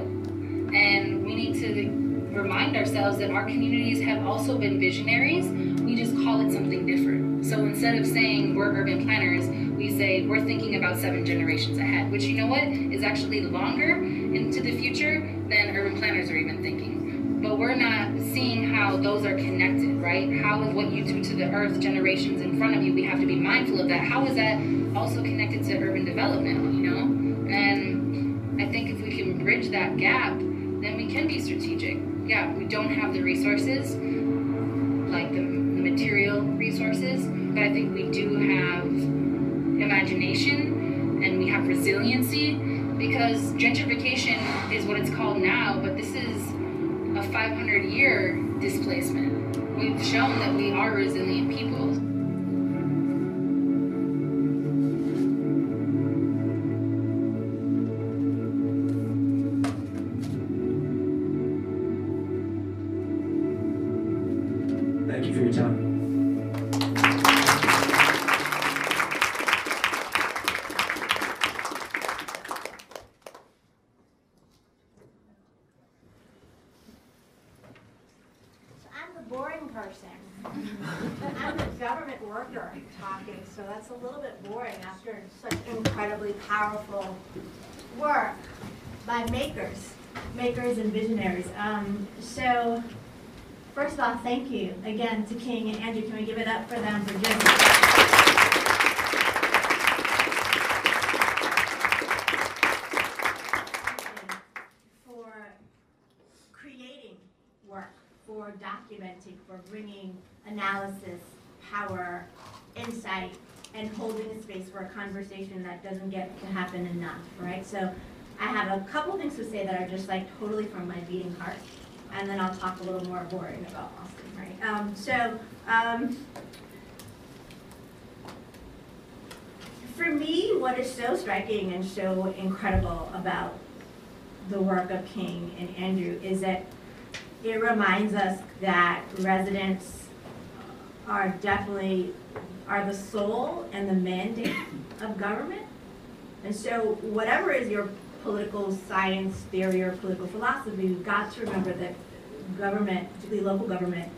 And we need to remind ourselves that our communities have also been visionaries. We just call it something different. So instead of saying we're urban planners, we say we're thinking about seven generations ahead, which you know what is actually longer into the future than urban planners are even thinking but we're not seeing how those are connected, right? How is what you do to the earth generations in front of you? We have to be mindful of that. How is that also connected to urban development, bridge that gap, then we can be strategic. Yeah, we don't have the resources, like the, the material resources, but I think we do have imagination and we have resiliency because gentrification is what it's called now, but this is a 500 year displacement. We've shown that we are resilient people. Thank you again to King and Andrew. Can we give it up for them for just for creating work, for documenting, for bringing analysis, power, insight, and holding a space for a conversation that doesn't get to happen enough, right? So I have a couple things to say that are just like totally from my beating heart, and then I'll talk a little more boring about Austin, right? Um, so, um, for me, what is so striking and so incredible about the work of King and Andrew is that it reminds us that residents are definitely are the soul and the mandate of government. And so whatever is your political science theory or political philosophy, we've got to remember that government, particularly local government,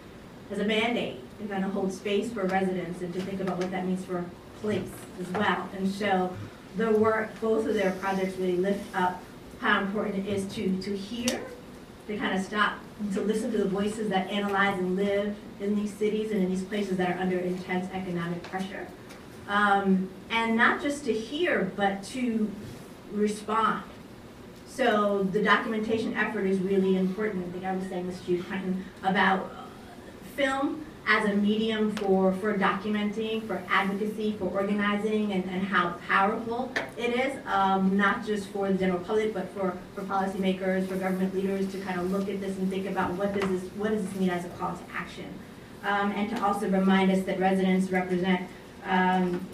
has a mandate to kind of hold space for residents and to think about what that means for place as well. And so the work, both of their projects really lift up how important it is to, to hear, to kind of stop, to listen to the voices that analyze and live in these cities and in these places that are under intense economic pressure. Um, and not just to hear, but to respond. So the documentation effort is really important. I think I was saying this to you, Quinton, about film as a medium for, for documenting, for advocacy, for organizing, and, and how powerful it is, um, not just for the general public, but for, for policymakers, for government leaders to kind of look at this and think about what does this, what does this mean as a call to action. Um, and to also remind us that residents represent um,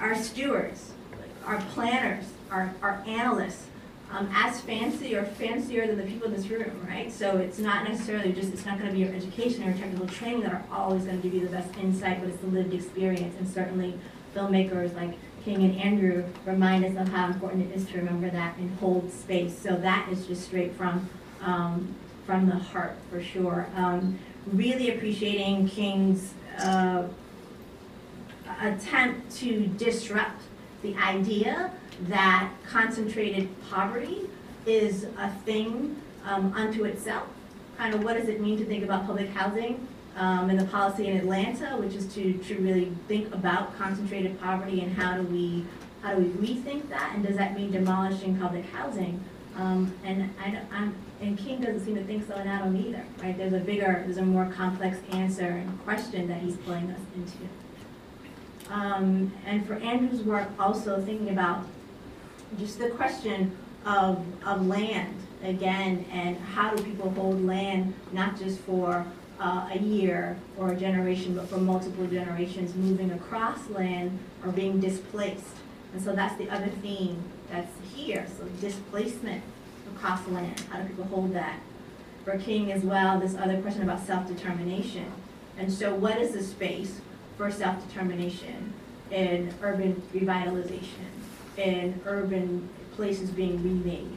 our stewards, our planners, our, our analysts, um, as fancy or fancier than the people in this room, right? So it's not necessarily just, it's not going to be your education or technical training that are always going to give you the best insight, but it's the lived experience. And certainly filmmakers like King and Andrew remind us of how important it is to remember that and hold space. So that is just straight from, um, from the heart for sure. Um, really appreciating King's uh, attempt to disrupt the idea that concentrated poverty is a thing um, unto itself. Kind of what does it mean to think about public housing um, and the policy in Atlanta, which is to, to really think about concentrated poverty and how do we how do we rethink that, and does that mean demolishing public housing? Um, and I, I'm, and King doesn't seem to think so, and I don't either. Right? There's a bigger, there's a more complex answer and question that he's pulling us into. Um, and for Andrew's work, also thinking about just the question of, of land again, and how do people hold land not just for uh, a year or a generation, but for multiple generations moving across land or being displaced. And so that's the other theme that's here. So displacement across land. How do people hold that? For King as well, this other question about self-determination. And so what is the space for self-determination? in urban revitalization, in urban places being remade.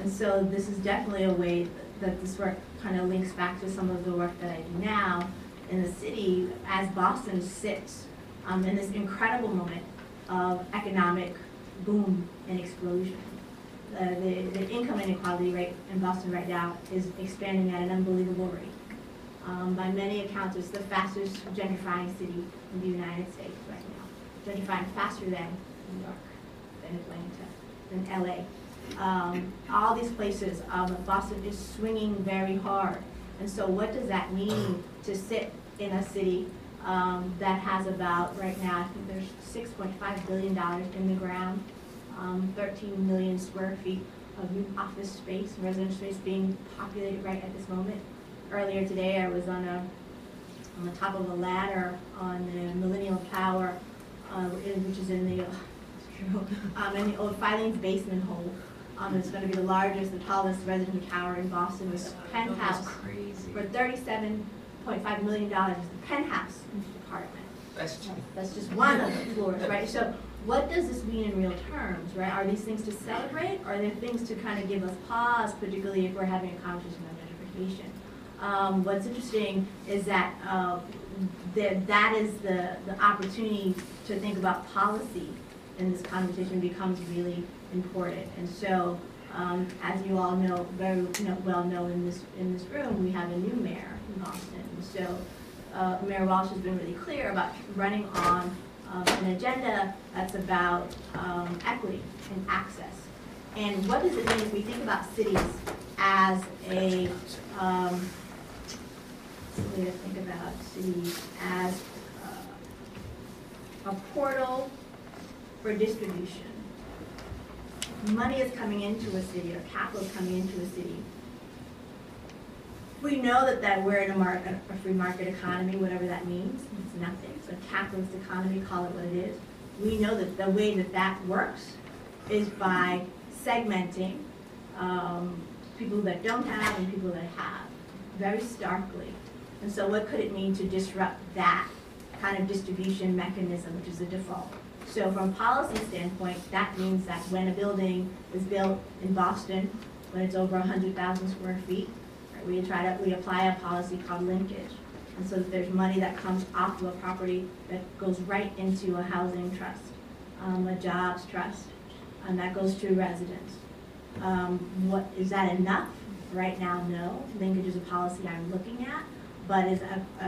And so this is definitely a way that this work kind of links back to some of the work that I do now in the city as Boston sits um, in this incredible moment of economic boom and explosion. Uh, the, the income inequality rate in Boston right now is expanding at an unbelievable rate. Um, by many accounts, it's the fastest gentrifying city in the United States right now. Gentrifying faster than New York, Atlanta, than LA. Um, all these places, um, Boston is swinging very hard. And so what does that mean to sit in a city um, that has about, right now, I think there's $6.5 billion in the ground, um, 13 million square feet of new office space, residential space being populated right at this moment. Earlier today, I was on a on the top of a ladder on the Millennium Tower, uh, which is in the um, in the old Filene's basement hold. Um, it's going to be the largest, the tallest residential tower in Boston with a penthouse for $37.5 million. It's the penthouse apartment. That's cheap. That's just one of the floors, right? So what does this mean in real terms, right? Are these things to celebrate? Or are there things to kind of give us pause, particularly if we're having a conversation about gentrification? Um, what's interesting is that uh, that, that is the, the opportunity to think about policy in this conversation becomes really important. And so, um, as you all know, very know, well know in this in this room, we have a new mayor in Boston. So, uh, Mayor Walsh has been really clear about running on um, an agenda that's about um, equity and access. And what does it mean if we think about cities as a um, way to think about cities as uh, a portal for distribution. Money is coming into a city or capital is coming into a city. We know that, that we're in a, market, a free market economy, whatever that means. It's nothing. It's a capitalist economy, call it what it is. We know that the way that that works is by segmenting um, people that don't have and people that have, very starkly. And so what could it mean to disrupt that kind of distribution mechanism, which is the default? So from policy standpoint, that means that when a building is built in Boston, when it's over 100,000 square feet, right, we try to we apply a policy called linkage. And so that there's money that comes off of a property that goes right into a housing trust, um, a jobs trust, and that goes to residents. Um, what is that enough? Right now, no. Linkage is a policy I'm looking at but is a, a,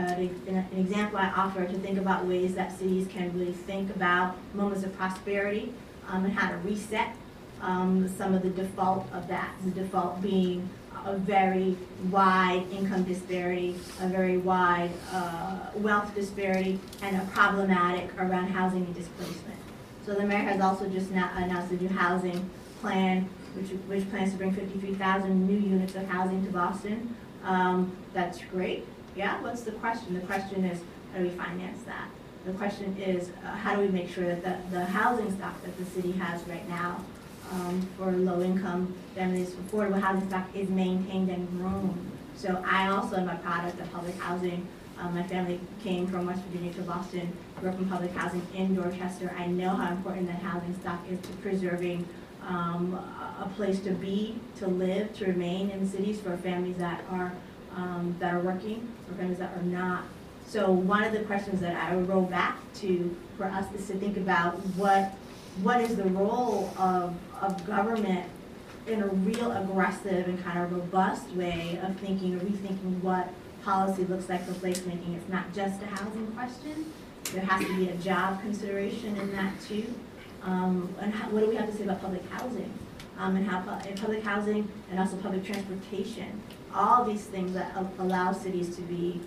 an example I offer to think about ways that cities can really think about moments of prosperity um, and how to reset um, some of the default of that. The default being a very wide income disparity, a very wide uh, wealth disparity, and a problematic around housing and displacement. So the mayor has also just announced a new housing plan, which, which plans to bring 53,000 new units of housing to Boston. Um, that's great. Yeah, what's the question? The question is, how do we finance that? The question is, uh, how do we make sure that the, the housing stock that the city has right now um, for low-income families, affordable housing stock is maintained and grown. So I also am a product of public housing. Um, my family came from West Virginia to Boston, grew up in public housing in Dorchester. I know how important that housing stock is to preserving um, a place to be, to live, to remain in cities for families that are um, that are working or families that are not. So one of the questions that I would roll back to for us is to think about what what is the role of, of government in a real aggressive and kind of robust way of thinking or rethinking what policy looks like for placemaking. It's not just a housing question. There has to be a job consideration in that too. Um, and how, what do we have to say about public housing? Um, and how public housing and also public transportation all these things that allow cities to be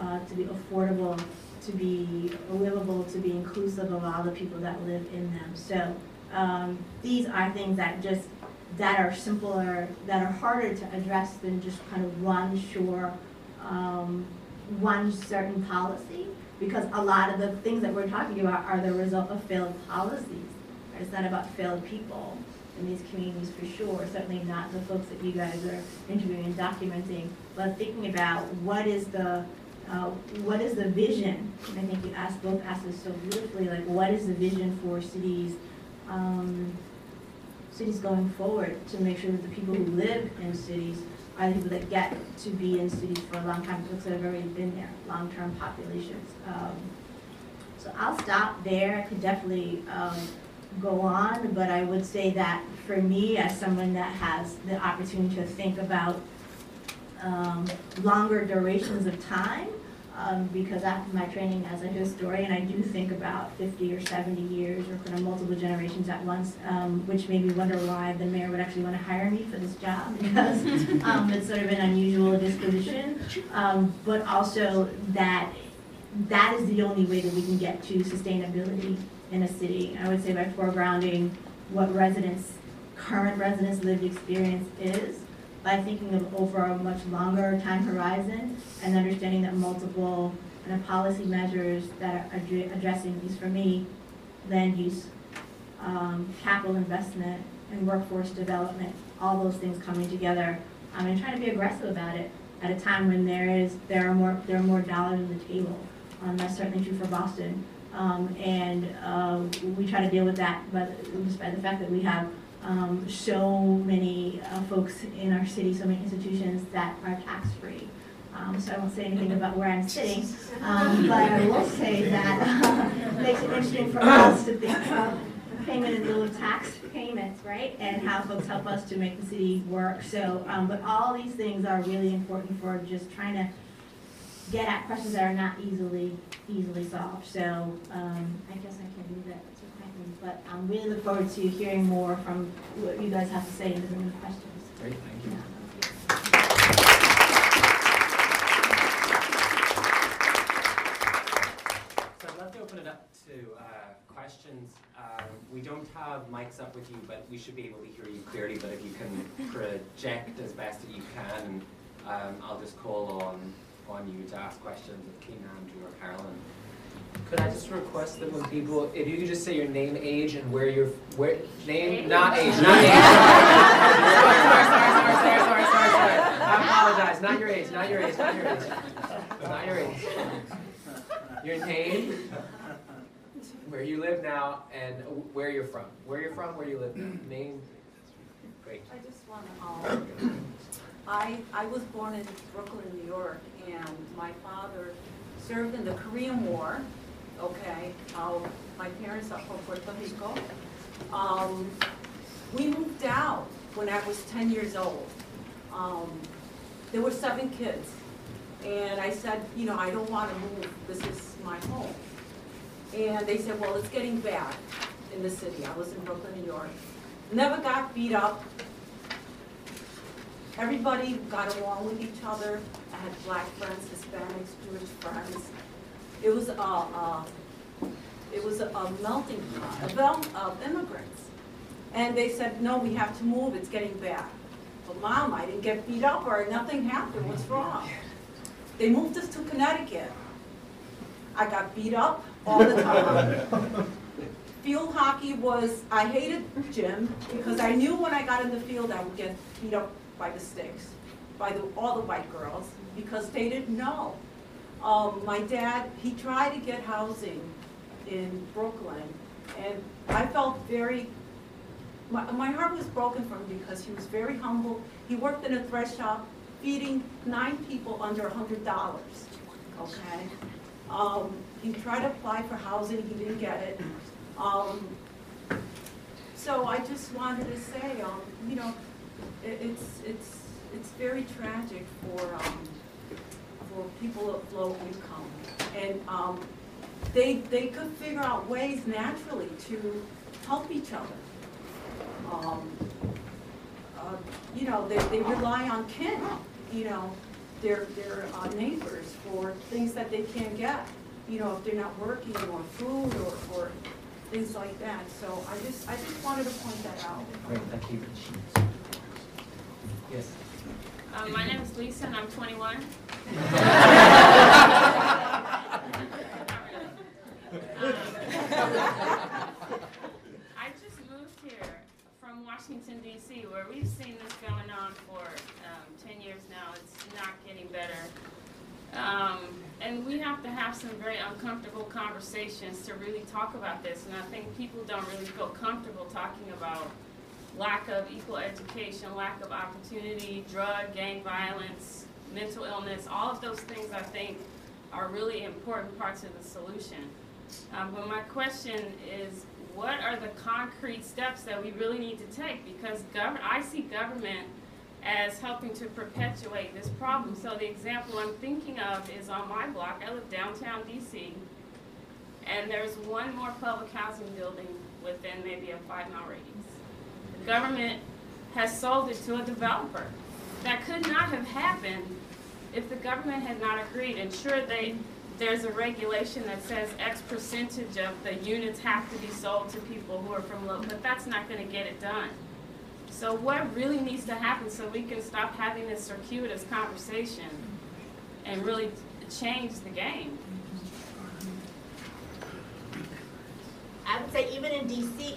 uh, to be affordable, to be livable, to be inclusive of all the people that live in them. So um, these are things that just that are simpler, that are harder to address than just kind of one sure, um, one certain policy. Because a lot of the things that we're talking about are the result of failed policies. It's not about failed people in these communities for sure, certainly not the folks that you guys are interviewing and documenting, but thinking about what is the, uh, what is the vision? I think you asked, both asked so beautifully, like, what is the vision for cities, um, cities going forward to make sure that the people who live in cities are the people that get to be in cities for a long time, folks that have already been there, long-term populations. Um, so I'll stop there. I could definitely um, go on, but I would say that for me, as someone that has the opportunity to think about um, longer durations of time, um, because after my training as a historian, I do think about 50 or 70 years or kind of multiple generations at once, um, which made me wonder why the mayor would actually want to hire me for this job (laughs) because um, it's sort of an unusual disposition, um, but also that that is the only way that we can get to sustainability in a city. I would say by foregrounding what residents, current residents' lived experience is, by thinking of over a much longer time horizon and understanding that multiple kind of policy measures that are addressing, at least for me, land use, um, capital investment, and workforce development, all those things coming together, um, and trying to be aggressive about it at a time when there is there are more there are more dollars on the table. Um, that's certainly true for Boston, um, and uh, we try to deal with that, but despite the fact that we have um, so many uh, folks in our city, so many institutions that are tax-free. Um, so I won't say anything about where I'm sitting, um, but I will say that uh, makes it interesting for us to think about payment in lieu of tax payments, right? And how folks help us to make the city work. So, um, but all these things are really important for just trying to get at questions that are not easily easily solved. So um, I guess I can leave that but I'm really look forward to hearing more from what you guys have to say and if any questions. Great, thank you. So I'd love to open it up to uh, questions. Um, we don't have mics up with you, but we should be able to hear you clearly. But if you can project as best that you can, um, I'll just call on on you to ask questions of King Andrew or Carolyn. Could I just request that when people, if you could just say your name, age, and where you're, where, name, not age, not age. sorry, sorry, sorry, sorry, sorry, sorry, sorry. I apologize. Not your age, not your age, not your age. Not your age. Your name, where you live now, and where you're from. Where you're from, where you live now. Name. Great. I just want to, um, I, I was born in Brooklyn, New York, and my father served in the Korean War, okay? Uh, my parents are from Puerto Rico. Um, we moved out when I was 10 years old. Um, there were seven kids. And I said, you know, I don't want to move. This is my home. And they said, well, it's getting bad in the city. I was in Brooklyn, New York. Never got beat up. Everybody got along with each other. I had black friends, Hispanics, Jewish friends. It was a, a it was a, a melting pot of, of immigrants. And they said, no, we have to move, it's getting bad. But mom, I didn't get beat up or nothing happened, what's wrong? They moved us to Connecticut. I got beat up all the time. (laughs) field hockey was, I hated gym because I knew when I got in the field I would get beat up by the sticks, by the, all the white girls, because they didn't know. Um, my dad, he tried to get housing in Brooklyn, and I felt very, my, my heart was broken for him because he was very humble. He worked in a thread shop, feeding nine people under a $100, okay? Um, he tried to apply for housing, he didn't get it. Um, so I just wanted to say, um, you know, it, it's, it's, it's very tragic for, um, for people of low income. And um, they, they could figure out ways naturally to help each other. Um, uh, you know, they, they rely on kin, you know, their, their uh, neighbors for things that they can't get, you know, if they're not working or food or, or things like that. So I just, I just wanted to point that out. Great, thank you. Yes. Um, my name is Lisa and I'm 21. (laughs) I just moved here from Washington, D.C., where we've seen this going on for um, 10 years now. It's not getting better. Um, and we have to have some very uncomfortable conversations to really talk about this. And I think people don't really feel comfortable talking about lack of equal education, lack of opportunity, drug, gang violence, mental illness, all of those things I think are really important parts of the solution. Um, but my question is, what are the concrete steps that we really need to take? Because I see government as helping to perpetuate this problem. So the example I'm thinking of is on my block. I live downtown DC, and there's one more public housing building within maybe a five mile radius. Government has sold it to a developer. That could not have happened if the government had not agreed. And sure, they there's a regulation that says X percentage of the units have to be sold to people who are from low, but that's not going to get it done. So what really needs to happen so we can stop having this circuitous conversation and really change the game? I would say even in DC,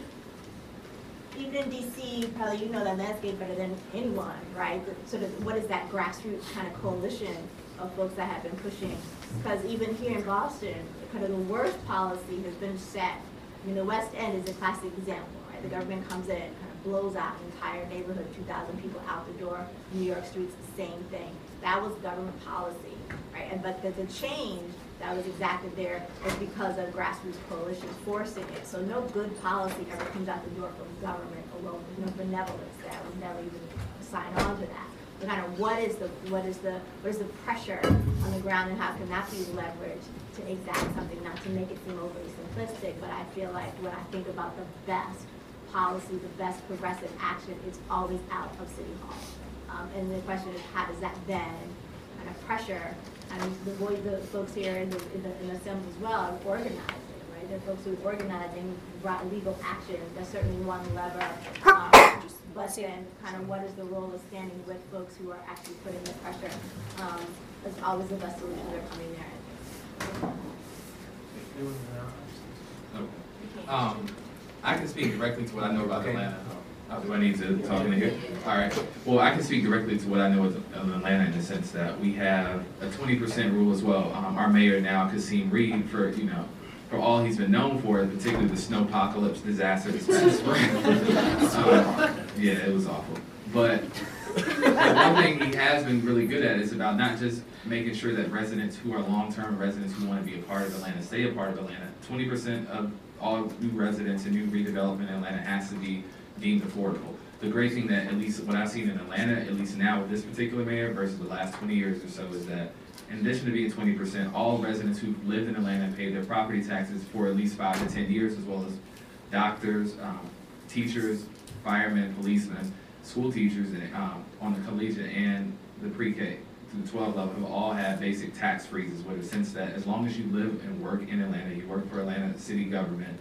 even in DC, probably you know that landscape better than anyone, right? The, sort of what is that grassroots kind of coalition of folks that have been pushing? Because even here in Boston, kind of the worst policy has been set. I mean, the West End is a classic example, right? The government comes in, and kind of blows out an entire neighborhood, 2,000 people out the door. New York streets, the same thing. That was government policy, right? And but the, the change that was exacted there was because of grassroots coalitions forcing it. So no good policy ever comes out the door from government alone. There's no benevolence there. We never even sign on to that. But kind of what is the what is the what is the pressure on the ground and how can that be leveraged to exact something, not to make it seem overly simplistic, but I feel like when I think about the best policy, the best progressive action, it's always out of City Hall. Um, and the question is, how does that then kind of pressure, and the, the folks here in the, in the, in the Assembly as well are organizing, right? There are folks who are organizing, brought legal action, that's certainly one lever. Um, but then kind of what is the role of standing with folks who are actually putting the pressure? Um, is always the best solutions are coming there. Um, I can speak directly to what I know about Atlanta. Uh, do I need to talk in here? All right. Well, I can speak directly to what I know of Atlanta in the sense that we have a 20% rule as well. Um, our mayor now, Kasim Reed, for you know, for all he's been known for, particularly the snowpocalypse disaster this past (laughs) spring. um, yeah, it was awful. But one thing he has been really good at is about not just making sure that residents who are long-term residents who want to be a part of Atlanta stay a part of Atlanta. 20% of all new residents and new redevelopment in Atlanta has to be deemed affordable. The great thing that, at least what I've seen in Atlanta, at least now with this particular mayor versus the last 20 years or so, is that in addition to being 20%, all residents who've lived in Atlanta and paid their property taxes for at least five to 10 years, as well as doctors, um, teachers, firemen, policemen, school teachers and, um, on the collegiate and the pre-K to the 12 level have all had basic tax freezes, with the sense that as long as you live and work in Atlanta, you work for Atlanta city government,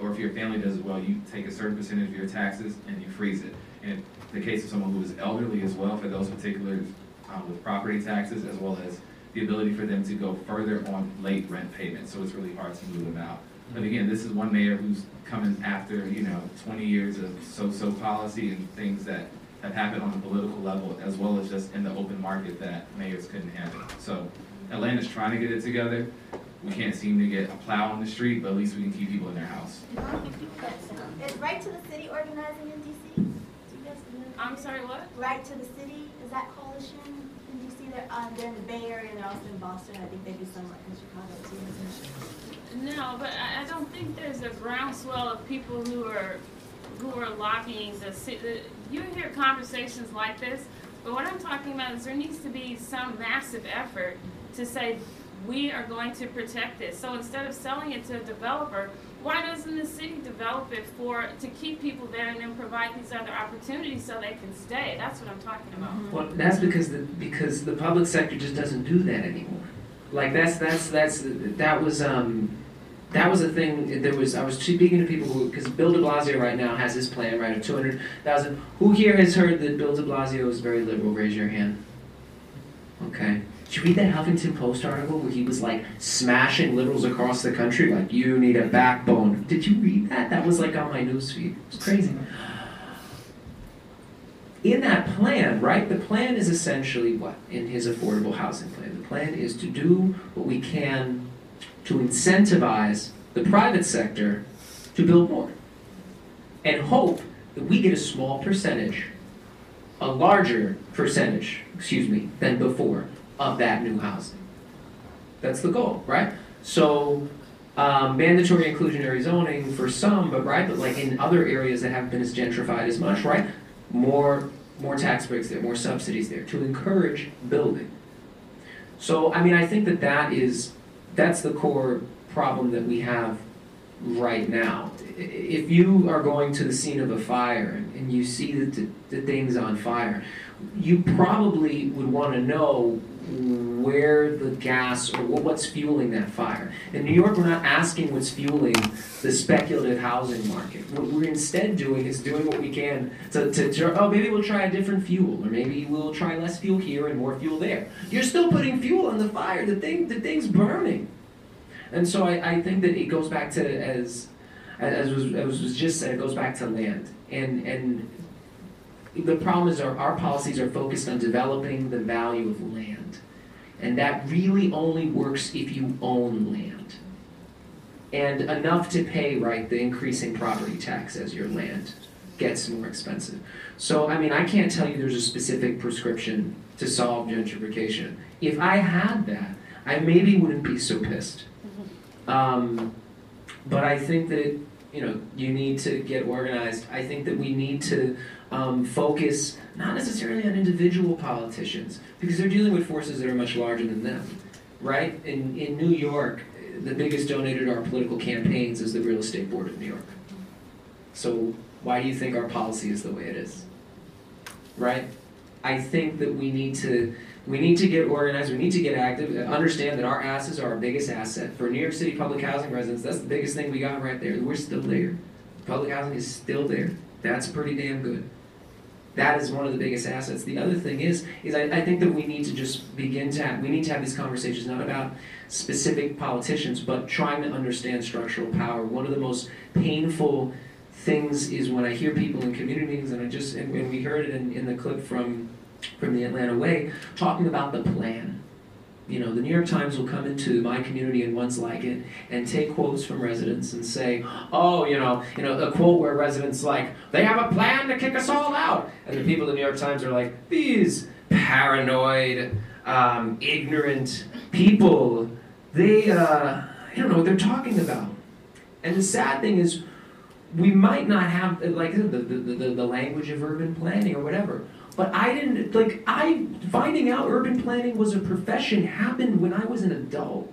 or if your family does as well, you take a certain percentage of your taxes and you freeze it. In the case of someone who is elderly as well, for those particulars um, with property taxes, as well as the ability for them to go further on late rent payments, so it's really hard to move them out. But again, this is one mayor who's coming after, you know, 20 years of so-so policy and things that have happened on a political level, as well as just in the open market that mayors couldn't handle. So Atlanta's trying to get it together. We can't seem to get a plow on the street, but at least we can keep people in their house. Is Right to the City organizing in DC? Do you guys know? I'm sorry, what? Right to the City, is that coalition in DC? They're, uh, they're in the Bay Area and they're also in Boston. I think they do some in Chicago too. No, but I, I don't think there's a groundswell of people who are who are lobbying the city. You hear conversations like this, but what I'm talking about is there needs to be some massive effort to say we are going to protect this. So instead of selling it to a developer, why doesn't the city develop it for to keep people there and then provide these other opportunities so they can stay? That's what I'm talking about. Well, that's because the because the public sector just doesn't do that anymore. Like that's that's that's that was um that was a thing. There was I was speaking to people who because Bill De Blasio right now has his plan right of two hundred thousand. Who here has heard that Bill De Blasio is very liberal? Raise your hand. Okay. Did you read that Huffington Post article where he was like smashing liberals across the country? Like you need a backbone. Did you read that? That was like on my newsfeed. It's crazy. in that plan, right, the plan is essentially what in his affordable housing plan? The plan is to do what we can to incentivize the private sector to build more and hope that we get a small percentage, a larger percentage, excuse me, than before of that new housing. That's the goal, right? So um, mandatory inclusionary zoning for some, but right, but like in other areas that haven't been as gentrified as much, right? More more tax breaks there, more subsidies there to encourage building. So I mean, I think that that is that's the core problem that we have right now. If you are going to the scene of a fire and you see that the, the thing's on fire, you probably would want to know where the gas or what's fueling that fire. In New York, we're not asking what's fueling the speculative housing market. What we're instead doing is doing what we can to, to, oh, maybe we'll try a different fuel, or maybe we'll try less fuel here and more fuel there. You're still putting fuel on the fire. The thing, the thing's burning. And so I, I think that it goes back to as as was, as was just said, it goes back to land. And and the problem is our, our policies are focused on developing the value of land. And that really only works if you own land. And enough to pay, right, the increasing property tax as your land gets more expensive. So, I mean, I can't tell you there's a specific prescription to solve gentrification. If I had that, I maybe wouldn't be so pissed. Um, but I think that, you know, you need to get organized. I think that we need to um, focus not necessarily on individual politicians because they're dealing with forces that are much larger than them, right? In, in New York, the biggest donor to our political campaigns is the Real Estate Board of New York. So why do you think our policy is the way it is? Right? I think that we need to we need to get organized, we need to get active, understand that our asses are our biggest asset. For New York City public housing residents, that's the biggest thing we got right there. We're still there. Public housing is still there. That's pretty damn good. That is one of the biggest assets. The other thing is, is I, I think that we need to just begin to have, we need to have these conversations not about specific politicians, but trying to understand structural power. One of the most painful things is when I hear people in community meetings, and I just, and, we heard it in, in the clip from, from the Atlanta Way, talking about the plan you know, the New York Times will come into my community and ones like it and take quotes from residents and say, oh, you know, you know, a quote where residents like, they have a plan to kick us all out. And the people of the New York Times are like, these paranoid, um, ignorant people, they, uh, I don't know what they're talking about. And the sad thing is, we might not have, like, the, the, the, the language of urban planning or whatever, but I didn't, like, I, finding out urban planning was a profession happened when I was an adult,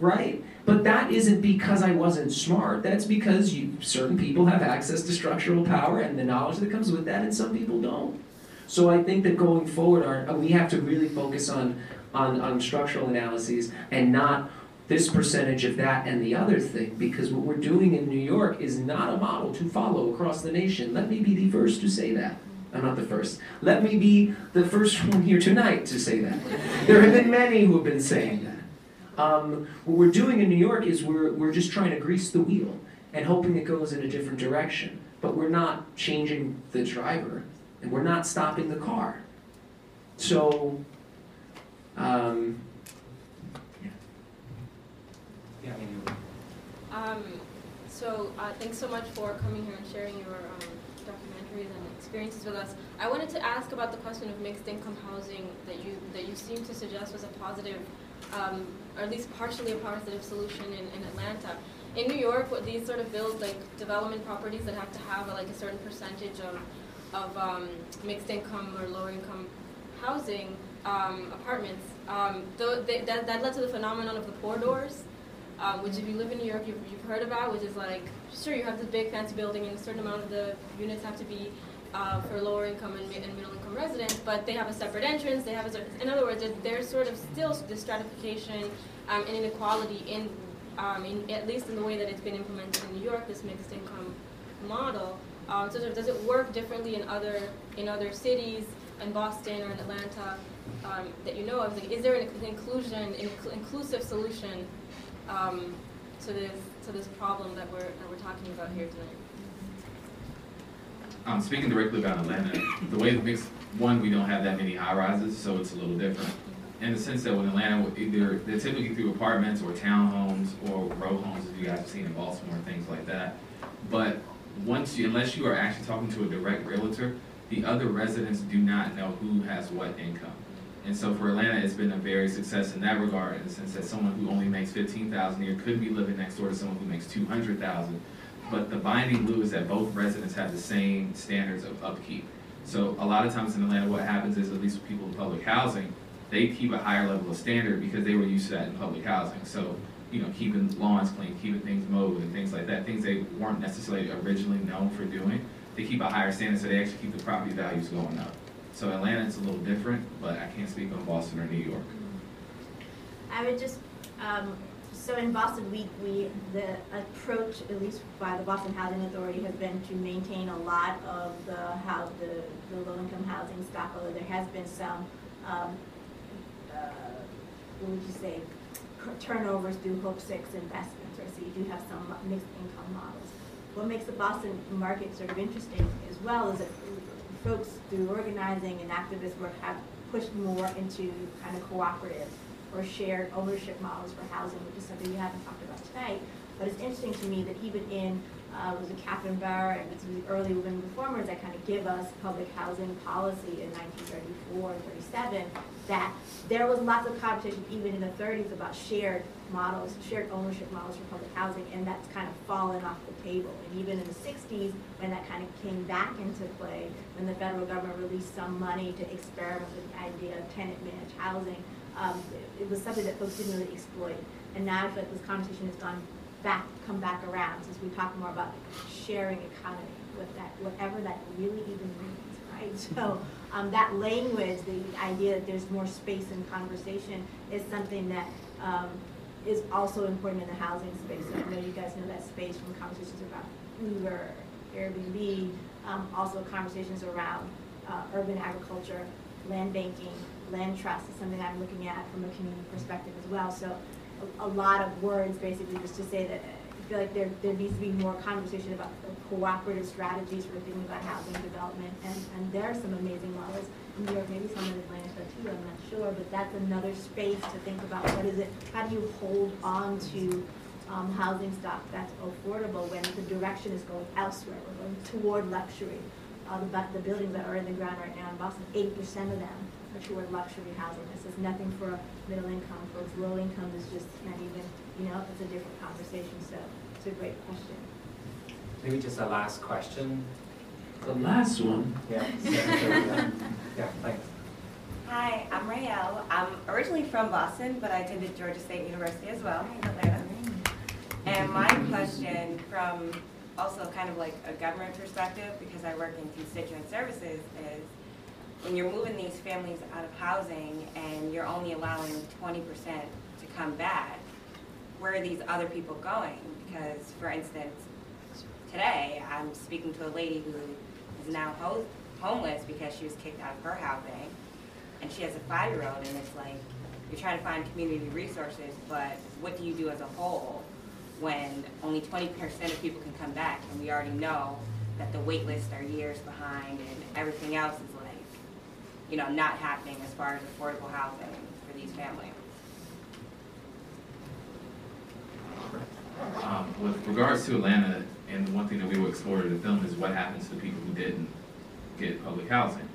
right? But that isn't because I wasn't smart. That's because you, certain people have access to structural power and the knowledge that comes with that, and some people don't. So I think that going forward, our, uh, we have to really focus on, on, on structural analyses and not this percentage of that and the other thing, because what we're doing in New York is not a model to follow across the nation. Let me be the first to say that. I'm not the first. Let me be the first one here tonight to say that. There have been many who have been saying that. Um, what we're doing in New York is we're, we're just trying to grease the wheel and hoping it goes in a different direction. But we're not changing the driver and we're not stopping the car. So, um, yeah. Yeah, um, so uh, thanks so much for coming here and sharing your um, documentaries and experiences with us. I wanted to ask about the question of mixed income housing that you that you seem to suggest was a positive, um, or at least partially a positive solution in, in Atlanta. In New York, what these sort of build like development properties that have to have a, like a certain percentage of of um, mixed income or lower income housing um, apartments. Um, they, that, that led to the phenomenon of the poor doors, um, which if you live in New York, you've, you've heard about, which is like, sure, you have this big fancy building and a certain amount of the units have to be uh, for lower income and, and, middle income residents, but they have a separate entrance. They have a, in other words, there's sort of still this stratification um, and inequality in, um, in, at least in the way that it's been implemented in New York, this mixed income model. Um, so does it work differently in other in other cities, in Boston or in Atlanta, um, that you know of? Like, is there an inclusion, inc inclusive solution um, to this to this problem that we're that we're talking about here tonight? Um, speaking directly about Atlanta, the way it makes, one, we don't have that many high rises, so it's a little different. In the sense that when Atlanta, either, they're typically through apartments or townhomes or row homes, as you guys have seen in Baltimore things like that. But once you, unless you are actually talking to a direct realtor, the other residents do not know who has what income. And so for Atlanta, it's been a very success in that regard, in the sense that someone who only makes fifteen thousand a year could be living next door to someone who makes two hundred thousand. But the binding glue is that both residents have the same standards of upkeep. So a lot of times in Atlanta, what happens is, at least with people in public housing, they keep a higher level of standard because they were used to that in public housing. So, you know, keeping lawns clean, keeping things mowed and things like that, things they weren't necessarily originally known for doing, they keep a higher standard, so they actually keep the property values going up. So Atlanta, it's a little different, but I can't speak on Boston or New York. I would just, um, so in Boston, we, we, the approach, at least by the Boston Housing Authority, has been to maintain a lot of the how, the, the low-income housing stock, although there has been some, um, uh, what would you say, turnovers through Hope Six investments? So you do have some mixed income models. What makes the Boston market sort of interesting as well is that folks through organizing and activist work have pushed more into kind of cooperative or shared ownership models for housing, which is something we haven't talked about tonight. But it's interesting to me that even in, uh, was it Catherine Bauer and some of the early women reformers that kind of give us public housing policy in 1934 and 37, that there was lots of competition even in the 30s about shared models, shared ownership models for public housing, and that's kind of fallen off the table. And even in the 60s, when that kind of came back into play, when the federal government released some money to experiment with the idea of tenant managed housing, um, it, it was something that folks didn't really exploit. And now I feel like this conversation has gone back, come back around since we talk more about sharing economy, with that, whatever that really even means, right? (laughs) So um, that language, the idea that there's more space in conversation is something that um, is also important in the housing space. So I know you guys know that space from conversations about Uber, Airbnb, um, also conversations around uh, urban agriculture, land banking, land trust is something I'm looking at from a community perspective as well. So a, a lot of words basically just to say that I feel like there, there needs to be more conversation about cooperative strategies for thinking about housing development. And, and there are some amazing models in New York, maybe some in Atlanta too, I'm not sure, but that's another space to think about what is it, how do you hold on to um, housing stock that's affordable when the direction is going elsewhere, we're going toward luxury. Uh, the, the buildings that are in the ground right now in Boston, 8% of them toward luxury housing. This is nothing for middle income folks. Low income is just not even, you know, it's a different conversation. So it's a great question. Maybe just a last question. The last one? Yeah. (laughs) yeah, thanks. Hi, I'm Rael. I'm originally from Boston, but I attended Georgia State University as well in Atlanta. And my question from also kind of like a government perspective, because I work in constituent services, is when you're moving these families out of housing and you're only allowing 20% to come back, where are these other people going? Because, for instance, today I'm speaking to a lady who is now ho homeless because she was kicked out of her housing, and she has a five-year-old, and it's like you're trying to find community resources, but what do you do as a whole when only 20% of people can come back, and we already know that the wait lists are years behind, and everything else is you know, not happening as far as affordable housing for these families. Um, with regards to Atlanta, and the one thing that we will explore in the film is what happens to people who didn't get public housing.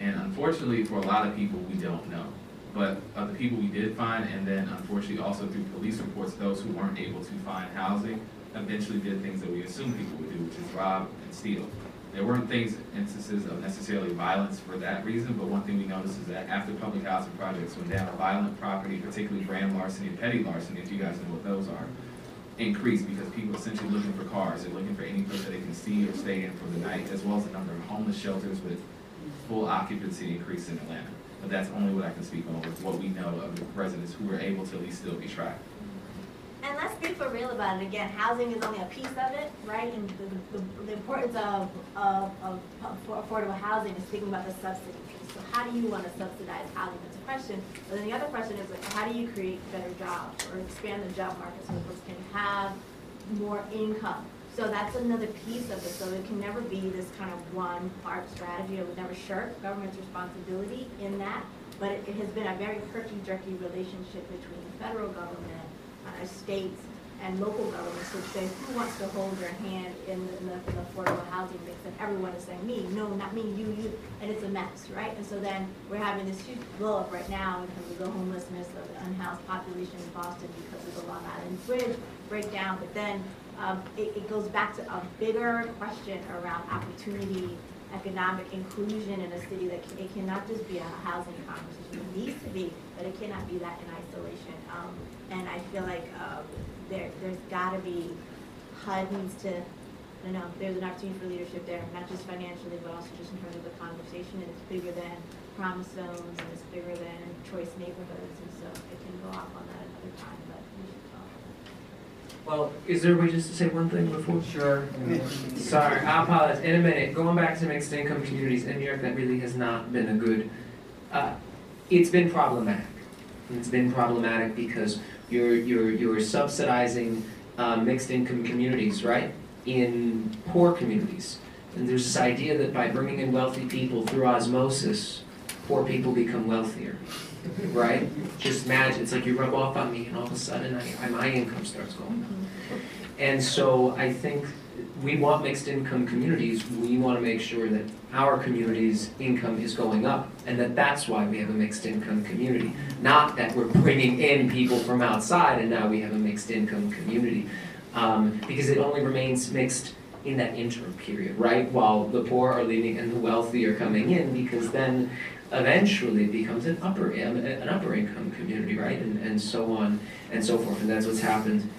And unfortunately, for a lot of people, we don't know. But of the people we did find, and then unfortunately also through police reports, those who weren't able to find housing eventually did things that we assume people would do, which is rob and steal. There weren't things, instances of necessarily violence for that reason, but one thing we noticed is that after public housing projects went down, violent property, particularly grand larceny and petty larceny, if you guys know what those are, increased because people essentially looking for cars. They're looking for any place that they can see or stay in for the night, as well as the number of homeless shelters with full occupancy increase in Atlanta. But that's only what I can speak on with what we know of the residents who were able to at least still be tracked. And let's be for real about it again. Housing is only a piece of it, right? And the, the, the importance of, of, of, affordable housing is thinking about the subsidy piece. So how do you want to subsidize housing? That's a question. But then the other question is like, how do you create better jobs or expand the job market so folks can have more income? So that's another piece of it, so it can never be this kind of one part strategy, it would never shirk government's responsibility in that. But it it has been a very herky-jerky relationship between the federal government, states, and local governments, which say, who wants to hold their hand in the, in the in the affordable housing mix? And everyone is saying, me, no, not me, you, you, and it's a mess, right? And so then we're having this huge blow up right now in terms of the homelessness of the unhoused population in Boston because of the Long Island Bridge breakdown. But then um, it, it goes back to a bigger question around opportunity, economic inclusion in a city that can, it cannot just be a housing conversation. It needs to be, but it cannot be that in isolation. Um, and I feel like uh, there, there's got to be, HUD needs to, I don't know, there's an opportunity for leadership there, not just financially, but also just in terms of the conversation. And it's bigger than promise zones, and it's bigger than choice neighborhoods. And so it can go off on that another time, but we should talk. Well, is there a way just to say one thing before? Sure. Sorry, I apologize. In a minute, going back to mixed income communities in New York, that really has not been a good, uh, it's been problematic. It's been problematic because you're, you're, you're subsidizing uh, mixed income communities, right? In poor communities. And there's this idea that by bringing in wealthy people through osmosis, poor people become wealthier, right? Just imagine, it's like you rub off on me and all of a sudden I, I, my income starts going up. And so I think we want mixed income communities. We want to make sure that our community's income is going up and that that's why we have a mixed income community. Not that we're bringing in people from outside and now we have a mixed income community. Um, because it only remains mixed in that interim period, right? While the poor are leaving and the wealthy are coming in because then eventually it becomes an upper, an upper income community, right? And, and so on and so forth. And that's what's happened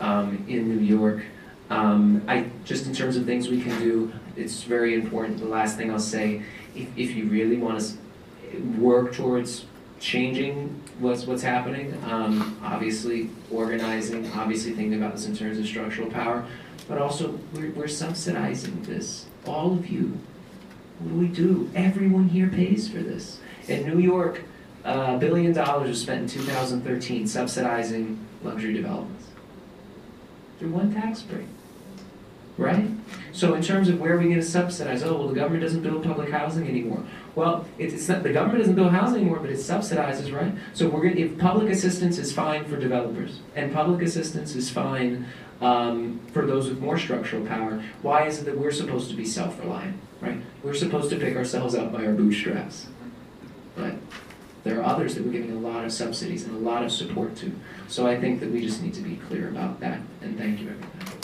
um, in New York. Um, I just in terms of things we can do, it's very important. The last thing I'll say, if, if you really want to work towards changing what's what's happening, um, obviously organizing, obviously thinking about this in terms of structural power, but also we're, we're subsidizing this. All of you. What do we do? Everyone here pays for this. In New York, a uh, billion dollars was spent in 2013 subsidizing luxury developments through one tax break right? So in terms of where are we going to subsidize? Oh, well, the government doesn't build public housing anymore. Well, it's, not, the government doesn't build housing anymore, but it subsidizes, right? So we're going if public assistance is fine for developers, and public assistance is fine um, for those with more structural power, why is it that we're supposed to be self-reliant, right? We're supposed to pick ourselves up by our bootstraps, but there are others that we're giving a lot of subsidies and a lot of support to. So I think that we just need to be clear about that, and thank you, everybody.